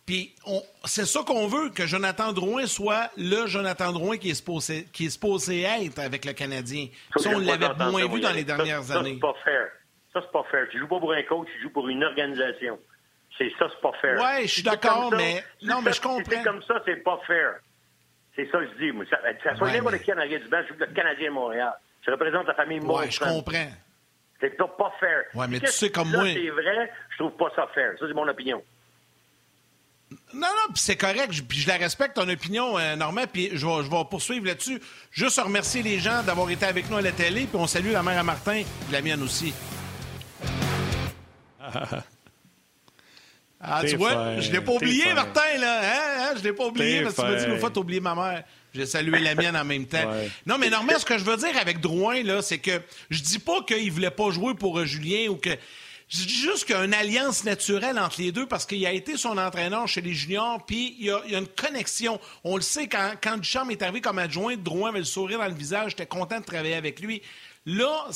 Puis c'est ça qu'on veut, que Jonathan Drouin soit le Jonathan Drouin qui est supposé, qui est supposé être avec le Canadien. Ça, on l'avait moins vu dans les dernières années. Ça, c'est pas fair. Ça, c'est pas fair. Tu joues pas pour un coach, tu joues pour une organisation. C'est ça, c'est pas fair. Oui, je suis d'accord, mais. non, mais je comprends. c'est comme ça, c'est pas fair. C'est ça que je dis. Moi. Ça, ça soit n'importe qui en arrière du banc, je joue le Canadien Montréal. Je représente la famille Montréal. Oui, je comprends. C'est pas fair. Oui, mais tu sais comme moi. c'est vrai, je trouve pas ça fair. Ça, c'est mon opinion. Non, non, puis c'est correct, puis je la respecte, ton opinion, euh, Normand, puis je vais, je vais poursuivre là-dessus. Juste remercier les gens d'avoir été avec nous à la télé, puis on salue la mère à Martin, et la mienne aussi. <laughs> Ah, tu vois, je l'ai pas oublié, Martin, là. Hein, hein? Je l'ai pas oublié, parce que tu m'as dit une fois, oublié ma mère. J'ai salué la mienne en même temps. Non, mais Normand, ce que je veux dire avec Drouin, là, c'est que je dis pas qu'il voulait pas jouer pour euh, Julien ou que je dis juste qu'il y a une alliance naturelle entre les deux parce qu'il a été son entraîneur chez les juniors, puis il y, a, une connexion. On le sait, quand, quand Duchamp est arrivé comme adjoint, Drouin avait le sourire dans le visage, j'étais content de travailler avec lui. Là,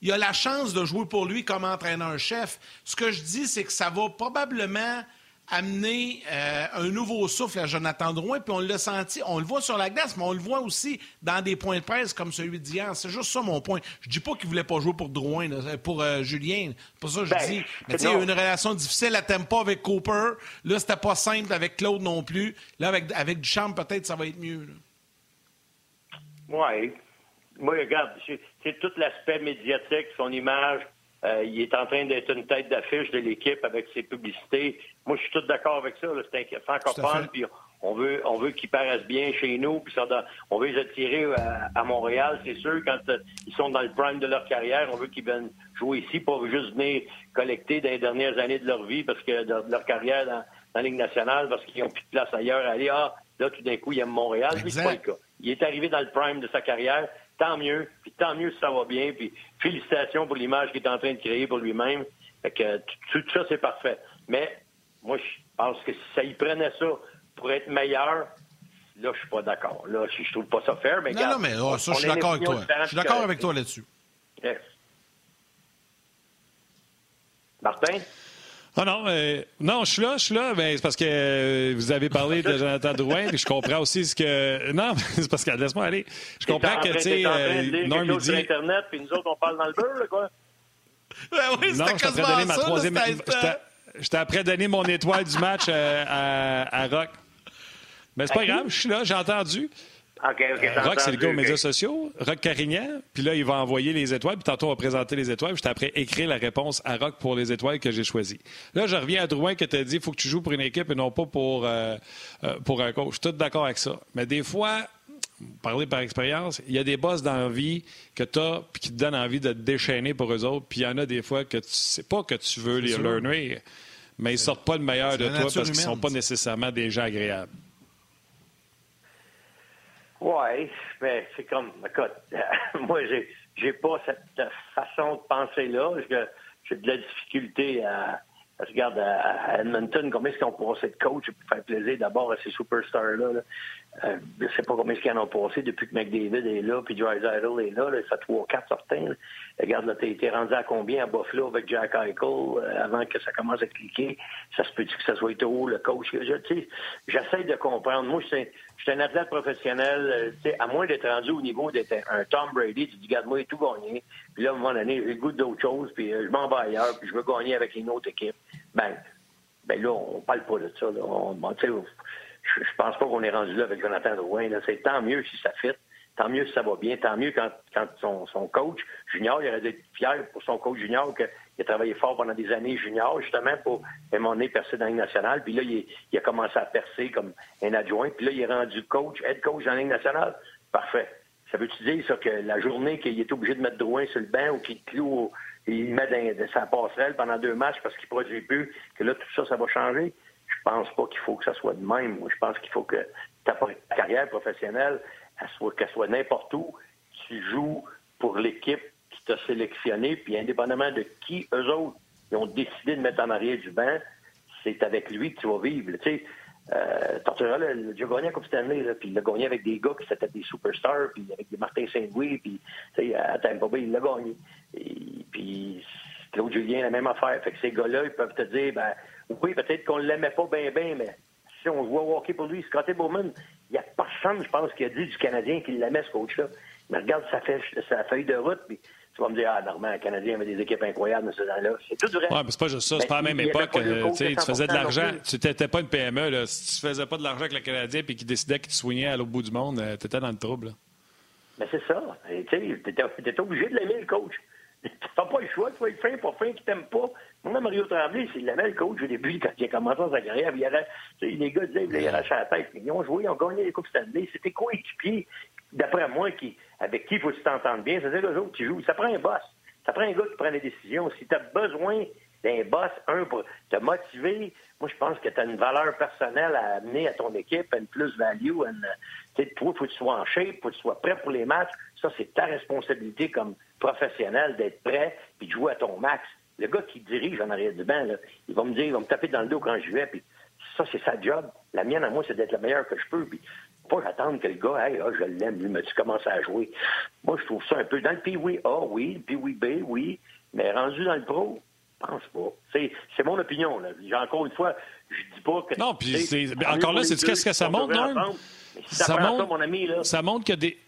il a la chance de jouer pour lui comme entraîneur-chef. Ce que je dis, c'est que ça va probablement amener euh, un nouveau souffle à Jonathan Drouin, puis on l'a senti, on le voit sur la glace, mais on le voit aussi dans des points de presse comme celui d'hier. C'est juste ça mon point. Je dis pas qu'il voulait pas jouer pour Drouin, pour euh, Julien. C'est pas ça que je ben, dis. Mais tu sais, il y a une relation difficile à pas avec Cooper. Là, c'était pas simple avec Claude non plus. Là, avec, avec Duchamp, peut-être ça va être mieux. Oui. Moi, regarde, c'est tout l'aspect médiatique, son image, euh, il est en train d'être une tête d'affiche de l'équipe avec ses publicités. Moi, je suis tout d'accord avec ça. C'est un francophone, puis on veut, on veut qu'ils paraissent bien chez nous, puis ça, on veut les attirer à, Montréal, c'est sûr. Quand euh, ils sont dans le prime de leur carrière, on veut qu'ils viennent jouer ici, pas juste venir collecter dans les dernières années de leur vie, parce que de, leur carrière dans, la Ligue nationale, parce qu'ils n'ont plus de place ailleurs à aller. Ah, là, tout d'un coup, il aime Montréal. c'est pas le cas. Il est arrivé dans le prime de sa carrière tant mieux, puis tant mieux si ça va bien, puis félicitations pour l'image qu'il est en train de créer pour lui-même. que tout, ça, c'est parfait. Mais moi, je pense que si ça y prenait ça pour être meilleur, là, je suis pas d'accord. Là, je, trouve pas ça fair, mais Non, non, mais oh, ça, je suis d'accord avec toi. Je suis d'accord avec toi là-dessus. Yes. Martin? Ah non, euh, non, je suis là, je suis là. Ben, c'est parce que euh, vous avez parlé de Jonathan Drouin, puis je comprends aussi ce que. Non, <laughs> c'est parce que laisse-moi aller. Je comprends que tu sais, euh, non, il dit. Internet, puis nous autres on parle dans le beurre, quoi. Ben <laughs> oui, non, je donner ma troisième. J'étais après donner mon étoile du match euh, à, à, Rock. Mais c'est pas grave, je suis là, j'ai entendu. OK, OK. Euh, Rock, c'est le gars aux médias sociaux. Rock Carignan. Puis là, il va envoyer les étoiles. Puis tantôt, on va présenter les étoiles. Puis après écrire la réponse à Rock pour les étoiles que j'ai choisies. Là, je reviens à Drouin qui t'a dit il faut que tu joues pour une équipe et non pas pour, euh, euh, pour un coach. Je suis tout d'accord avec ça. Mais des fois, parler par expérience, il y a des boss dans la vie que tu as puis qui te donnent envie de te déchaîner pour eux autres. Puis il y en a des fois que tu sais pas que tu veux les leur nuire, mais ils sortent pas le meilleur de toi parce qu'ils sont pas nécessairement des gens agréables. Oui, mais c'est comme, écoute, <laughs> moi, j'ai, j'ai pas cette façon de penser-là. J'ai de la difficulté à, regarde à, Edmonton, combien est-ce ont passé de coach pour faire plaisir d'abord à ces superstars-là. Là. Euh, je ne sais pas combien est-ce qu'ils en ont passé depuis que McDavid est là, puis Idol est là, là, ça fait 3 quatre certains. Regarde, là, t'es rendu à combien à Buffalo avec Jack Eichel euh, avant que ça commence à cliquer? Ça se peut-tu que ça soit haut, le coach? J'essaie de comprendre. Moi, je suis un athlète professionnel, euh, à moins d'être rendu au niveau d'être un Tom Brady, tu dis, regarde, moi, j'ai tout gagné. Puis là, à un moment donné, j'ai le goût d'autre chose, puis je m'en vais ailleurs, puis je veux gagner avec une autre équipe. Ben, ben là, on parle pas de ça. Là. On, je, pense pas qu'on est rendu là avec Jonathan Drouin. C'est tant mieux si ça fit, tant mieux si ça va bien, tant mieux quand, quand son, son coach junior, il aurait dû être fier pour son coach junior qu'il a travaillé fort pendant des années junior, justement, pour à un percer dans la Ligue nationale. Puis là, il, il, a commencé à percer comme un adjoint. Puis là, il est rendu coach, head coach dans la Ligue nationale. Parfait. Ça veut-tu dire ça que la journée qu'il est obligé de mettre Drouin sur le banc ou qu'il cloue il met dans, sa passerelle pendant deux matchs parce qu'il produit plus, que là, tout ça, ça va changer? Je pense pas qu'il faut que ça soit de même. Je pense qu'il faut que ta carrière professionnelle, qu'elle soit, n'importe où, tu joues pour l'équipe qui t'a sélectionné, puis indépendamment de qui eux autres ils ont décidé de mettre en arrière du banc, c'est avec lui que tu vas vivre. Tu sais, euh, Tortorella, il a déjà gagné à Coupe Stanley, là, puis il l'a gagné avec des gars qui s'étaient des superstars, puis avec des Martin Saint-Louis, puis à Tampa Bay, il l'a gagné. Et, puis Claude Julien, la même affaire. Fait que ces gars-là, ils peuvent te dire, ben, oui, peut-être qu'on ne l'aimait pas bien, bien, mais si on voit walker pour lui, Scotty Bowman, il n'y a personne, je pense, qui a dit du Canadien qu'il l'aimait, ce coach-là. Mais regarde sa, sa feuille de route, puis tu vas me dire, ah, normalement, le Canadien avait des équipes incroyables dans ce temps-là. C'est tout. Oui, mais c'est pas juste ça. C'est pas à la même époque. Euh, tu faisais de l'argent. Tu n'étais pas une PME. Là. Si tu faisais pas de l'argent avec le Canadien puis qu'il décidait qu'il te soignait à l'autre bout du monde, euh, tu étais dans le trouble. Mais c'est ça. Tu étais obligé de l'aimer, le coach. <laughs> T'as pas le choix, tu vas être fin, pas fin, qui t'aime pas. Moi, Mario Tremblay, c'est le même coach au début, quand il a commencé sa carrière. Il avait, les gars disaient, il arraché la tête. Ils ont joué, ils ont gagné les Coupes Stanley. C'était coéquipier, d'après moi, qui, avec qui il faut que tu t'entendes bien. C'est-à-dire, les autres qui jouent. Ça prend un boss. Ça prend un gars qui prend des décisions. Si tu as besoin d'un boss, un, pour te motiver, moi, je pense que tu as une valeur personnelle à amener à ton équipe, une plus-value. Tu sais, toi, il faut que tu sois en shape, faut que tu sois prêt pour les matchs. Ça, c'est ta responsabilité comme professionnel d'être prêt puis de jouer à ton max. Le gars qui dirige en arrière du banc, il va me dire, il va me taper dans le dos quand je vais, puis ça, c'est sa job. La mienne à moi, c'est d'être le meilleur que je peux. Puis pas attendre que le gars, hey, ah, je l'aime, lui, mais tu commences à jouer? Moi, je trouve ça un peu dans le A, oui, le Pee-Wee B, oui, mais rendu dans le pro, pense pas. C'est mon opinion. Là. Encore une fois, je dis pas que. Non, puis encore là, c'est qu'est-ce que ça montre, non? ça, montre, mon ami, là, ça montre que des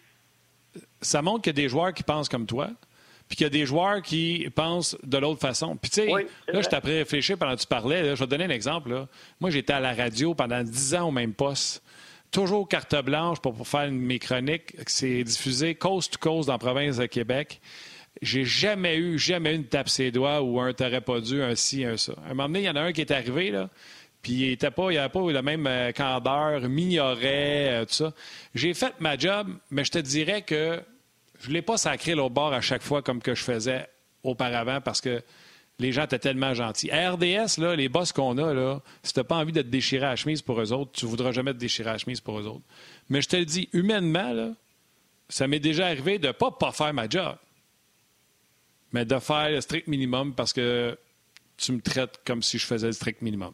ça montre qu'il y a des joueurs qui pensent comme toi, puis qu'il y a des joueurs qui pensent de l'autre façon. Puis, tu sais, là, je t'ai à réfléchir pendant que tu parlais. je vais te donner un exemple. Moi, j'étais à la radio pendant 10 ans au même poste. Toujours carte blanche pour, faire mes chroniques. C'est diffusé coast to coast dans la province de Québec. J'ai jamais eu, jamais eu une tape ses doigts ou un t'aurais pas dû, un ci, un ça. À un moment donné, il y en a un qui est arrivé, là, puis il n'avait pas, il pas le même euh, candeur, m'ignorait, euh, tout ça. J'ai fait ma job, mais je te dirais que je ne l'ai pas sacré l'autre bord à chaque fois comme que je faisais auparavant parce que les gens étaient tellement gentils. À RDS, là, les boss qu'on a, là, si tu n'as pas envie de te déchirer la chemise pour eux autres, tu ne voudras jamais te déchirer la chemise pour eux autres. Mais je te le dis, humainement, ça m'est déjà arrivé de ne pas, pas faire ma job, mais de faire le strict minimum parce que tu me traites comme si je faisais le strict minimum.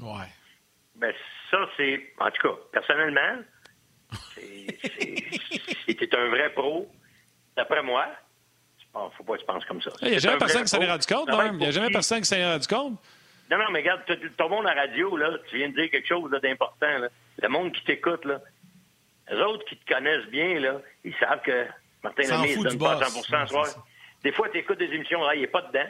Ouais. Ben, ça, c'est. En tout cas, personnellement, c'était un vrai pro, d'après moi. Il ne faut pas que tu penses comme ça. Il n'y a jamais personne qui s'en est rendu compte, Il n'y a jamais personne qui s'en est rendu compte. Non, non, mais regarde, tout le monde à la radio, là, tu viens de dire quelque chose d'important. Le monde qui t'écoute, là, les autres qui te connaissent bien, là, ils savent que Martin Lemay ne donne pas 100 soir. Des fois, tu écoutes des émissions, là, il n'est pas dedans.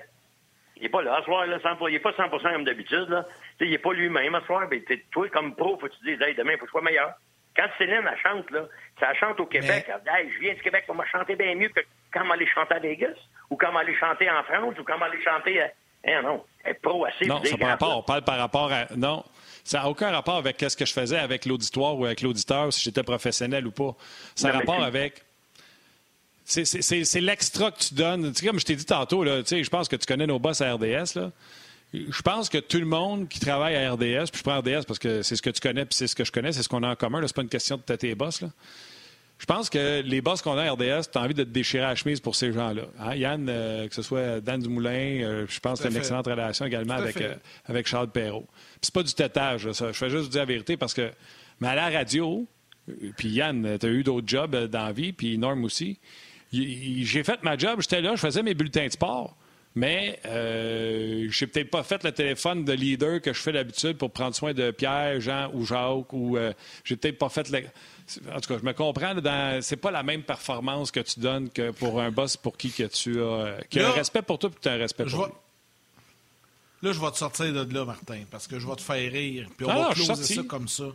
Il n'est pas là, à soir, là, 100%, il n'est pas 100% comme d'habitude. Là. Il n'est pas lui-même à soir. Mais toi, comme pro, faut que tu dises, hey, demain, il faut que je sois meilleur. Quand Céline, elle chante, là, ça chante au Québec, elle dit, hey, je viens du Québec, on m'a chanté bien mieux que quand aller chanter à Vegas, ou quand aller chanter en France, ou quand aller chanter à. Eh non, elle est pro assez. Non, ça par rapport. On parle par rapport à. Non. Ça n'a aucun rapport avec ce que je faisais avec l'auditoire ou avec l'auditeur, si j'étais professionnel ou pas. Ça a rapport avec. C'est l'extra que tu donnes. Tu sais, comme je t'ai dit tantôt, là, je pense que tu connais nos boss à RDS. Là. Je pense que tout le monde qui travaille à RDS, puis je prends RDS parce que c'est ce que tu connais, puis c'est ce que je connais, c'est ce qu'on a en commun. C'est pas une question de têter les boss. Là. Je pense que les boss qu'on a à RDS, tu as envie de te déchirer la chemise pour ces gens-là. Hein? Yann, euh, que ce soit Dan Dumoulin, euh, je pense que tu as une excellente relation également avec, euh, avec Charles Perrault. c'est pas du têtage, ça. Je fais juste vous dire la vérité parce que, mais à la radio, puis Yann, tu as eu d'autres jobs dans la vie, puis Norm aussi. J'ai fait ma job, j'étais là, je faisais mes bulletins de sport. Mais euh, je n'ai peut-être pas fait le téléphone de leader que je fais d'habitude pour prendre soin de Pierre, Jean ou Jacques. Ou euh, j'ai peut-être pas fait le... En tout cas, je me comprends. Dans... C'est pas la même performance que tu donnes que pour un boss pour qui que tu as, qui a un respect pour toi et tu as un respect pour lui. Là, je vais te sortir de là, Martin, parce que je vais te faire rire. Puis on va closer ça comme ça.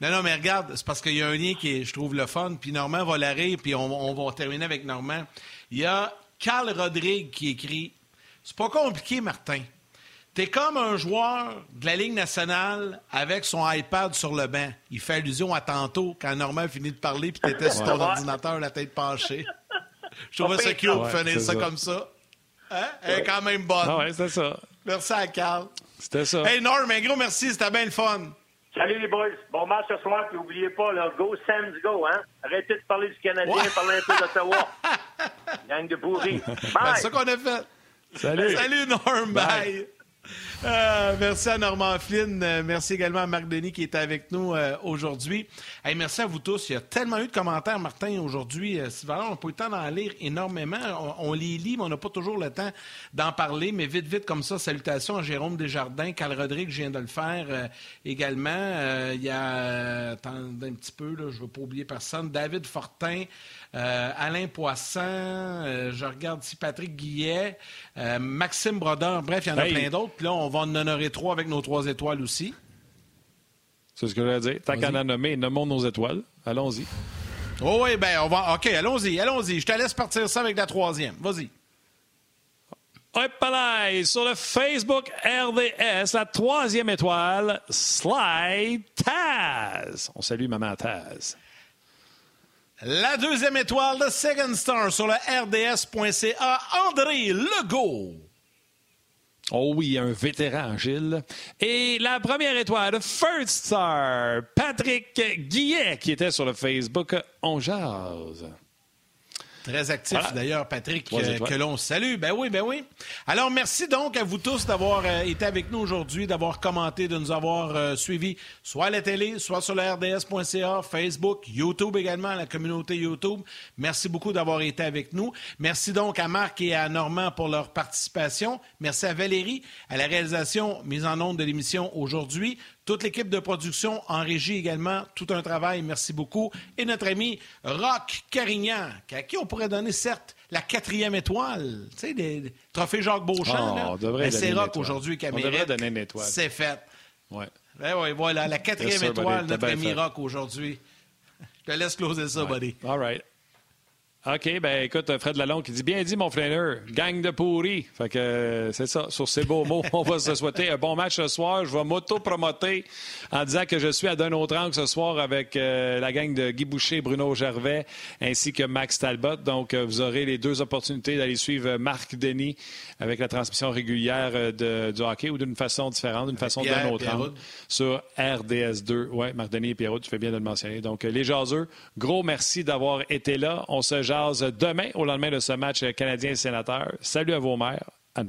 Non, non, mais regarde, c'est parce qu'il y a un lien qui est, je trouve, le fun. Puis Normand va la rire, puis on, on va terminer avec Normand. Il y a Carl Rodrigue qui écrit C'est pas compliqué, Martin. T'es comme un joueur de la Ligue nationale avec son iPad sur le banc. Il fait allusion à tantôt quand Normand finit de parler puis t'étais sur ton ordinateur la tête penchée. <laughs> Je trouvais ça cute de finir ça, comme ça. Hein? Elle est quand même bonne. Ah ouais, c'est ça. Merci à Carl. C'était ça. Hey Norm, un gros merci, c'était bien le fun. Salut les boys. Bon match ce soir, puis n'oubliez pas, là, go Sam's go, hein? Arrêtez de parler du Canadien, parlez un peu d'Ottawa. <laughs> Gang de pourris. C'est ça qu'on a fait. Salut. Salut Norm, bye. Euh, merci à Normand Flynn. Euh, merci également à Marc Denis qui est avec nous euh, aujourd'hui. merci à vous tous. Il y a tellement eu de commentaires, Martin, aujourd'hui. on n'a pas eu le temps d'en lire énormément. On, les lit, mais on n'a pas toujours le temps d'en parler. Mais vite, vite, comme ça, salutations à Jérôme Desjardins, Carl Rodrigue, je viens de le faire également. il y a, attendez un petit peu, je ne veux pas oublier personne, David Fortin, Alain Poisson, je regarde ici Patrick Guillet, Maxime Brodeur, bref, il y en a plein d'autres. Puis là, on va en honorer trois avec nos trois étoiles aussi. C'est ce que je voulais dire. Tant qu'à en nommer, nommons nos étoiles. Allons-y. Oh oui, ben on va. OK, allons-y, allons-y. Je te laisse partir ça avec la troisième. Vas-y. Hop sur le Facebook RDS, la troisième étoile, Slide Taz. On salue Maman Taz. La deuxième étoile de Second Star sur le RDS.ca, André Legault. Oh oui, un vétéran, Gilles. Et la première étoile, First Star, Patrick Guillet, qui était sur le Facebook On Jase. Très actif d'ailleurs, Patrick, euh, que l'on salue. Ben oui, ben oui. Alors, merci donc à vous tous d'avoir euh, été avec nous aujourd'hui, d'avoir commenté, de nous avoir euh, suivis, soit à la télé, soit sur le RDS.ca, Facebook, YouTube également, la communauté YouTube. Merci beaucoup d'avoir été avec nous. Merci donc à Marc et à Normand pour leur participation. Merci à Valérie, à la réalisation mise en onde de l'émission aujourd'hui. Toute l'équipe de production en régie également, tout un travail, merci beaucoup. Et notre ami Rock Carignan, à qui on pourrait donner certes la quatrième étoile. Tu sais, des, trophées Jacques Beauchamp. Oh, c'est Rock aujourd'hui qui a On devrait donner une étoile. C'est fait. Ouais. Ben oui, voilà, la quatrième étoile, notre ami Rock aujourd'hui. Je te laisse closer ça, buddy. All right. OK, ben écoute, Fred Lalonde qui dit bien dit, mon flâneur, gang de pourris. Fait que euh, c'est ça, sur ces beaux mots, on va se souhaiter un bon match ce soir. Je vais m'auto-promoter en disant que je suis à d'un autre angle ce soir avec euh, la gang de Guy Boucher, Bruno Gervais, ainsi que Max Talbot. Donc, euh, vous aurez les deux opportunités d'aller suivre Marc Denis avec la transmission régulière de, du hockey ou d'une façon différente, d'une façon d'un autre angle sur RDS2. Oui, Marc Denis et Pierrot, tu fais bien de le mentionner. Donc, les jaseux, gros merci d'avoir été là. On se demain au lendemain de ce match canadien-sénateur. Salut à vos mères. À.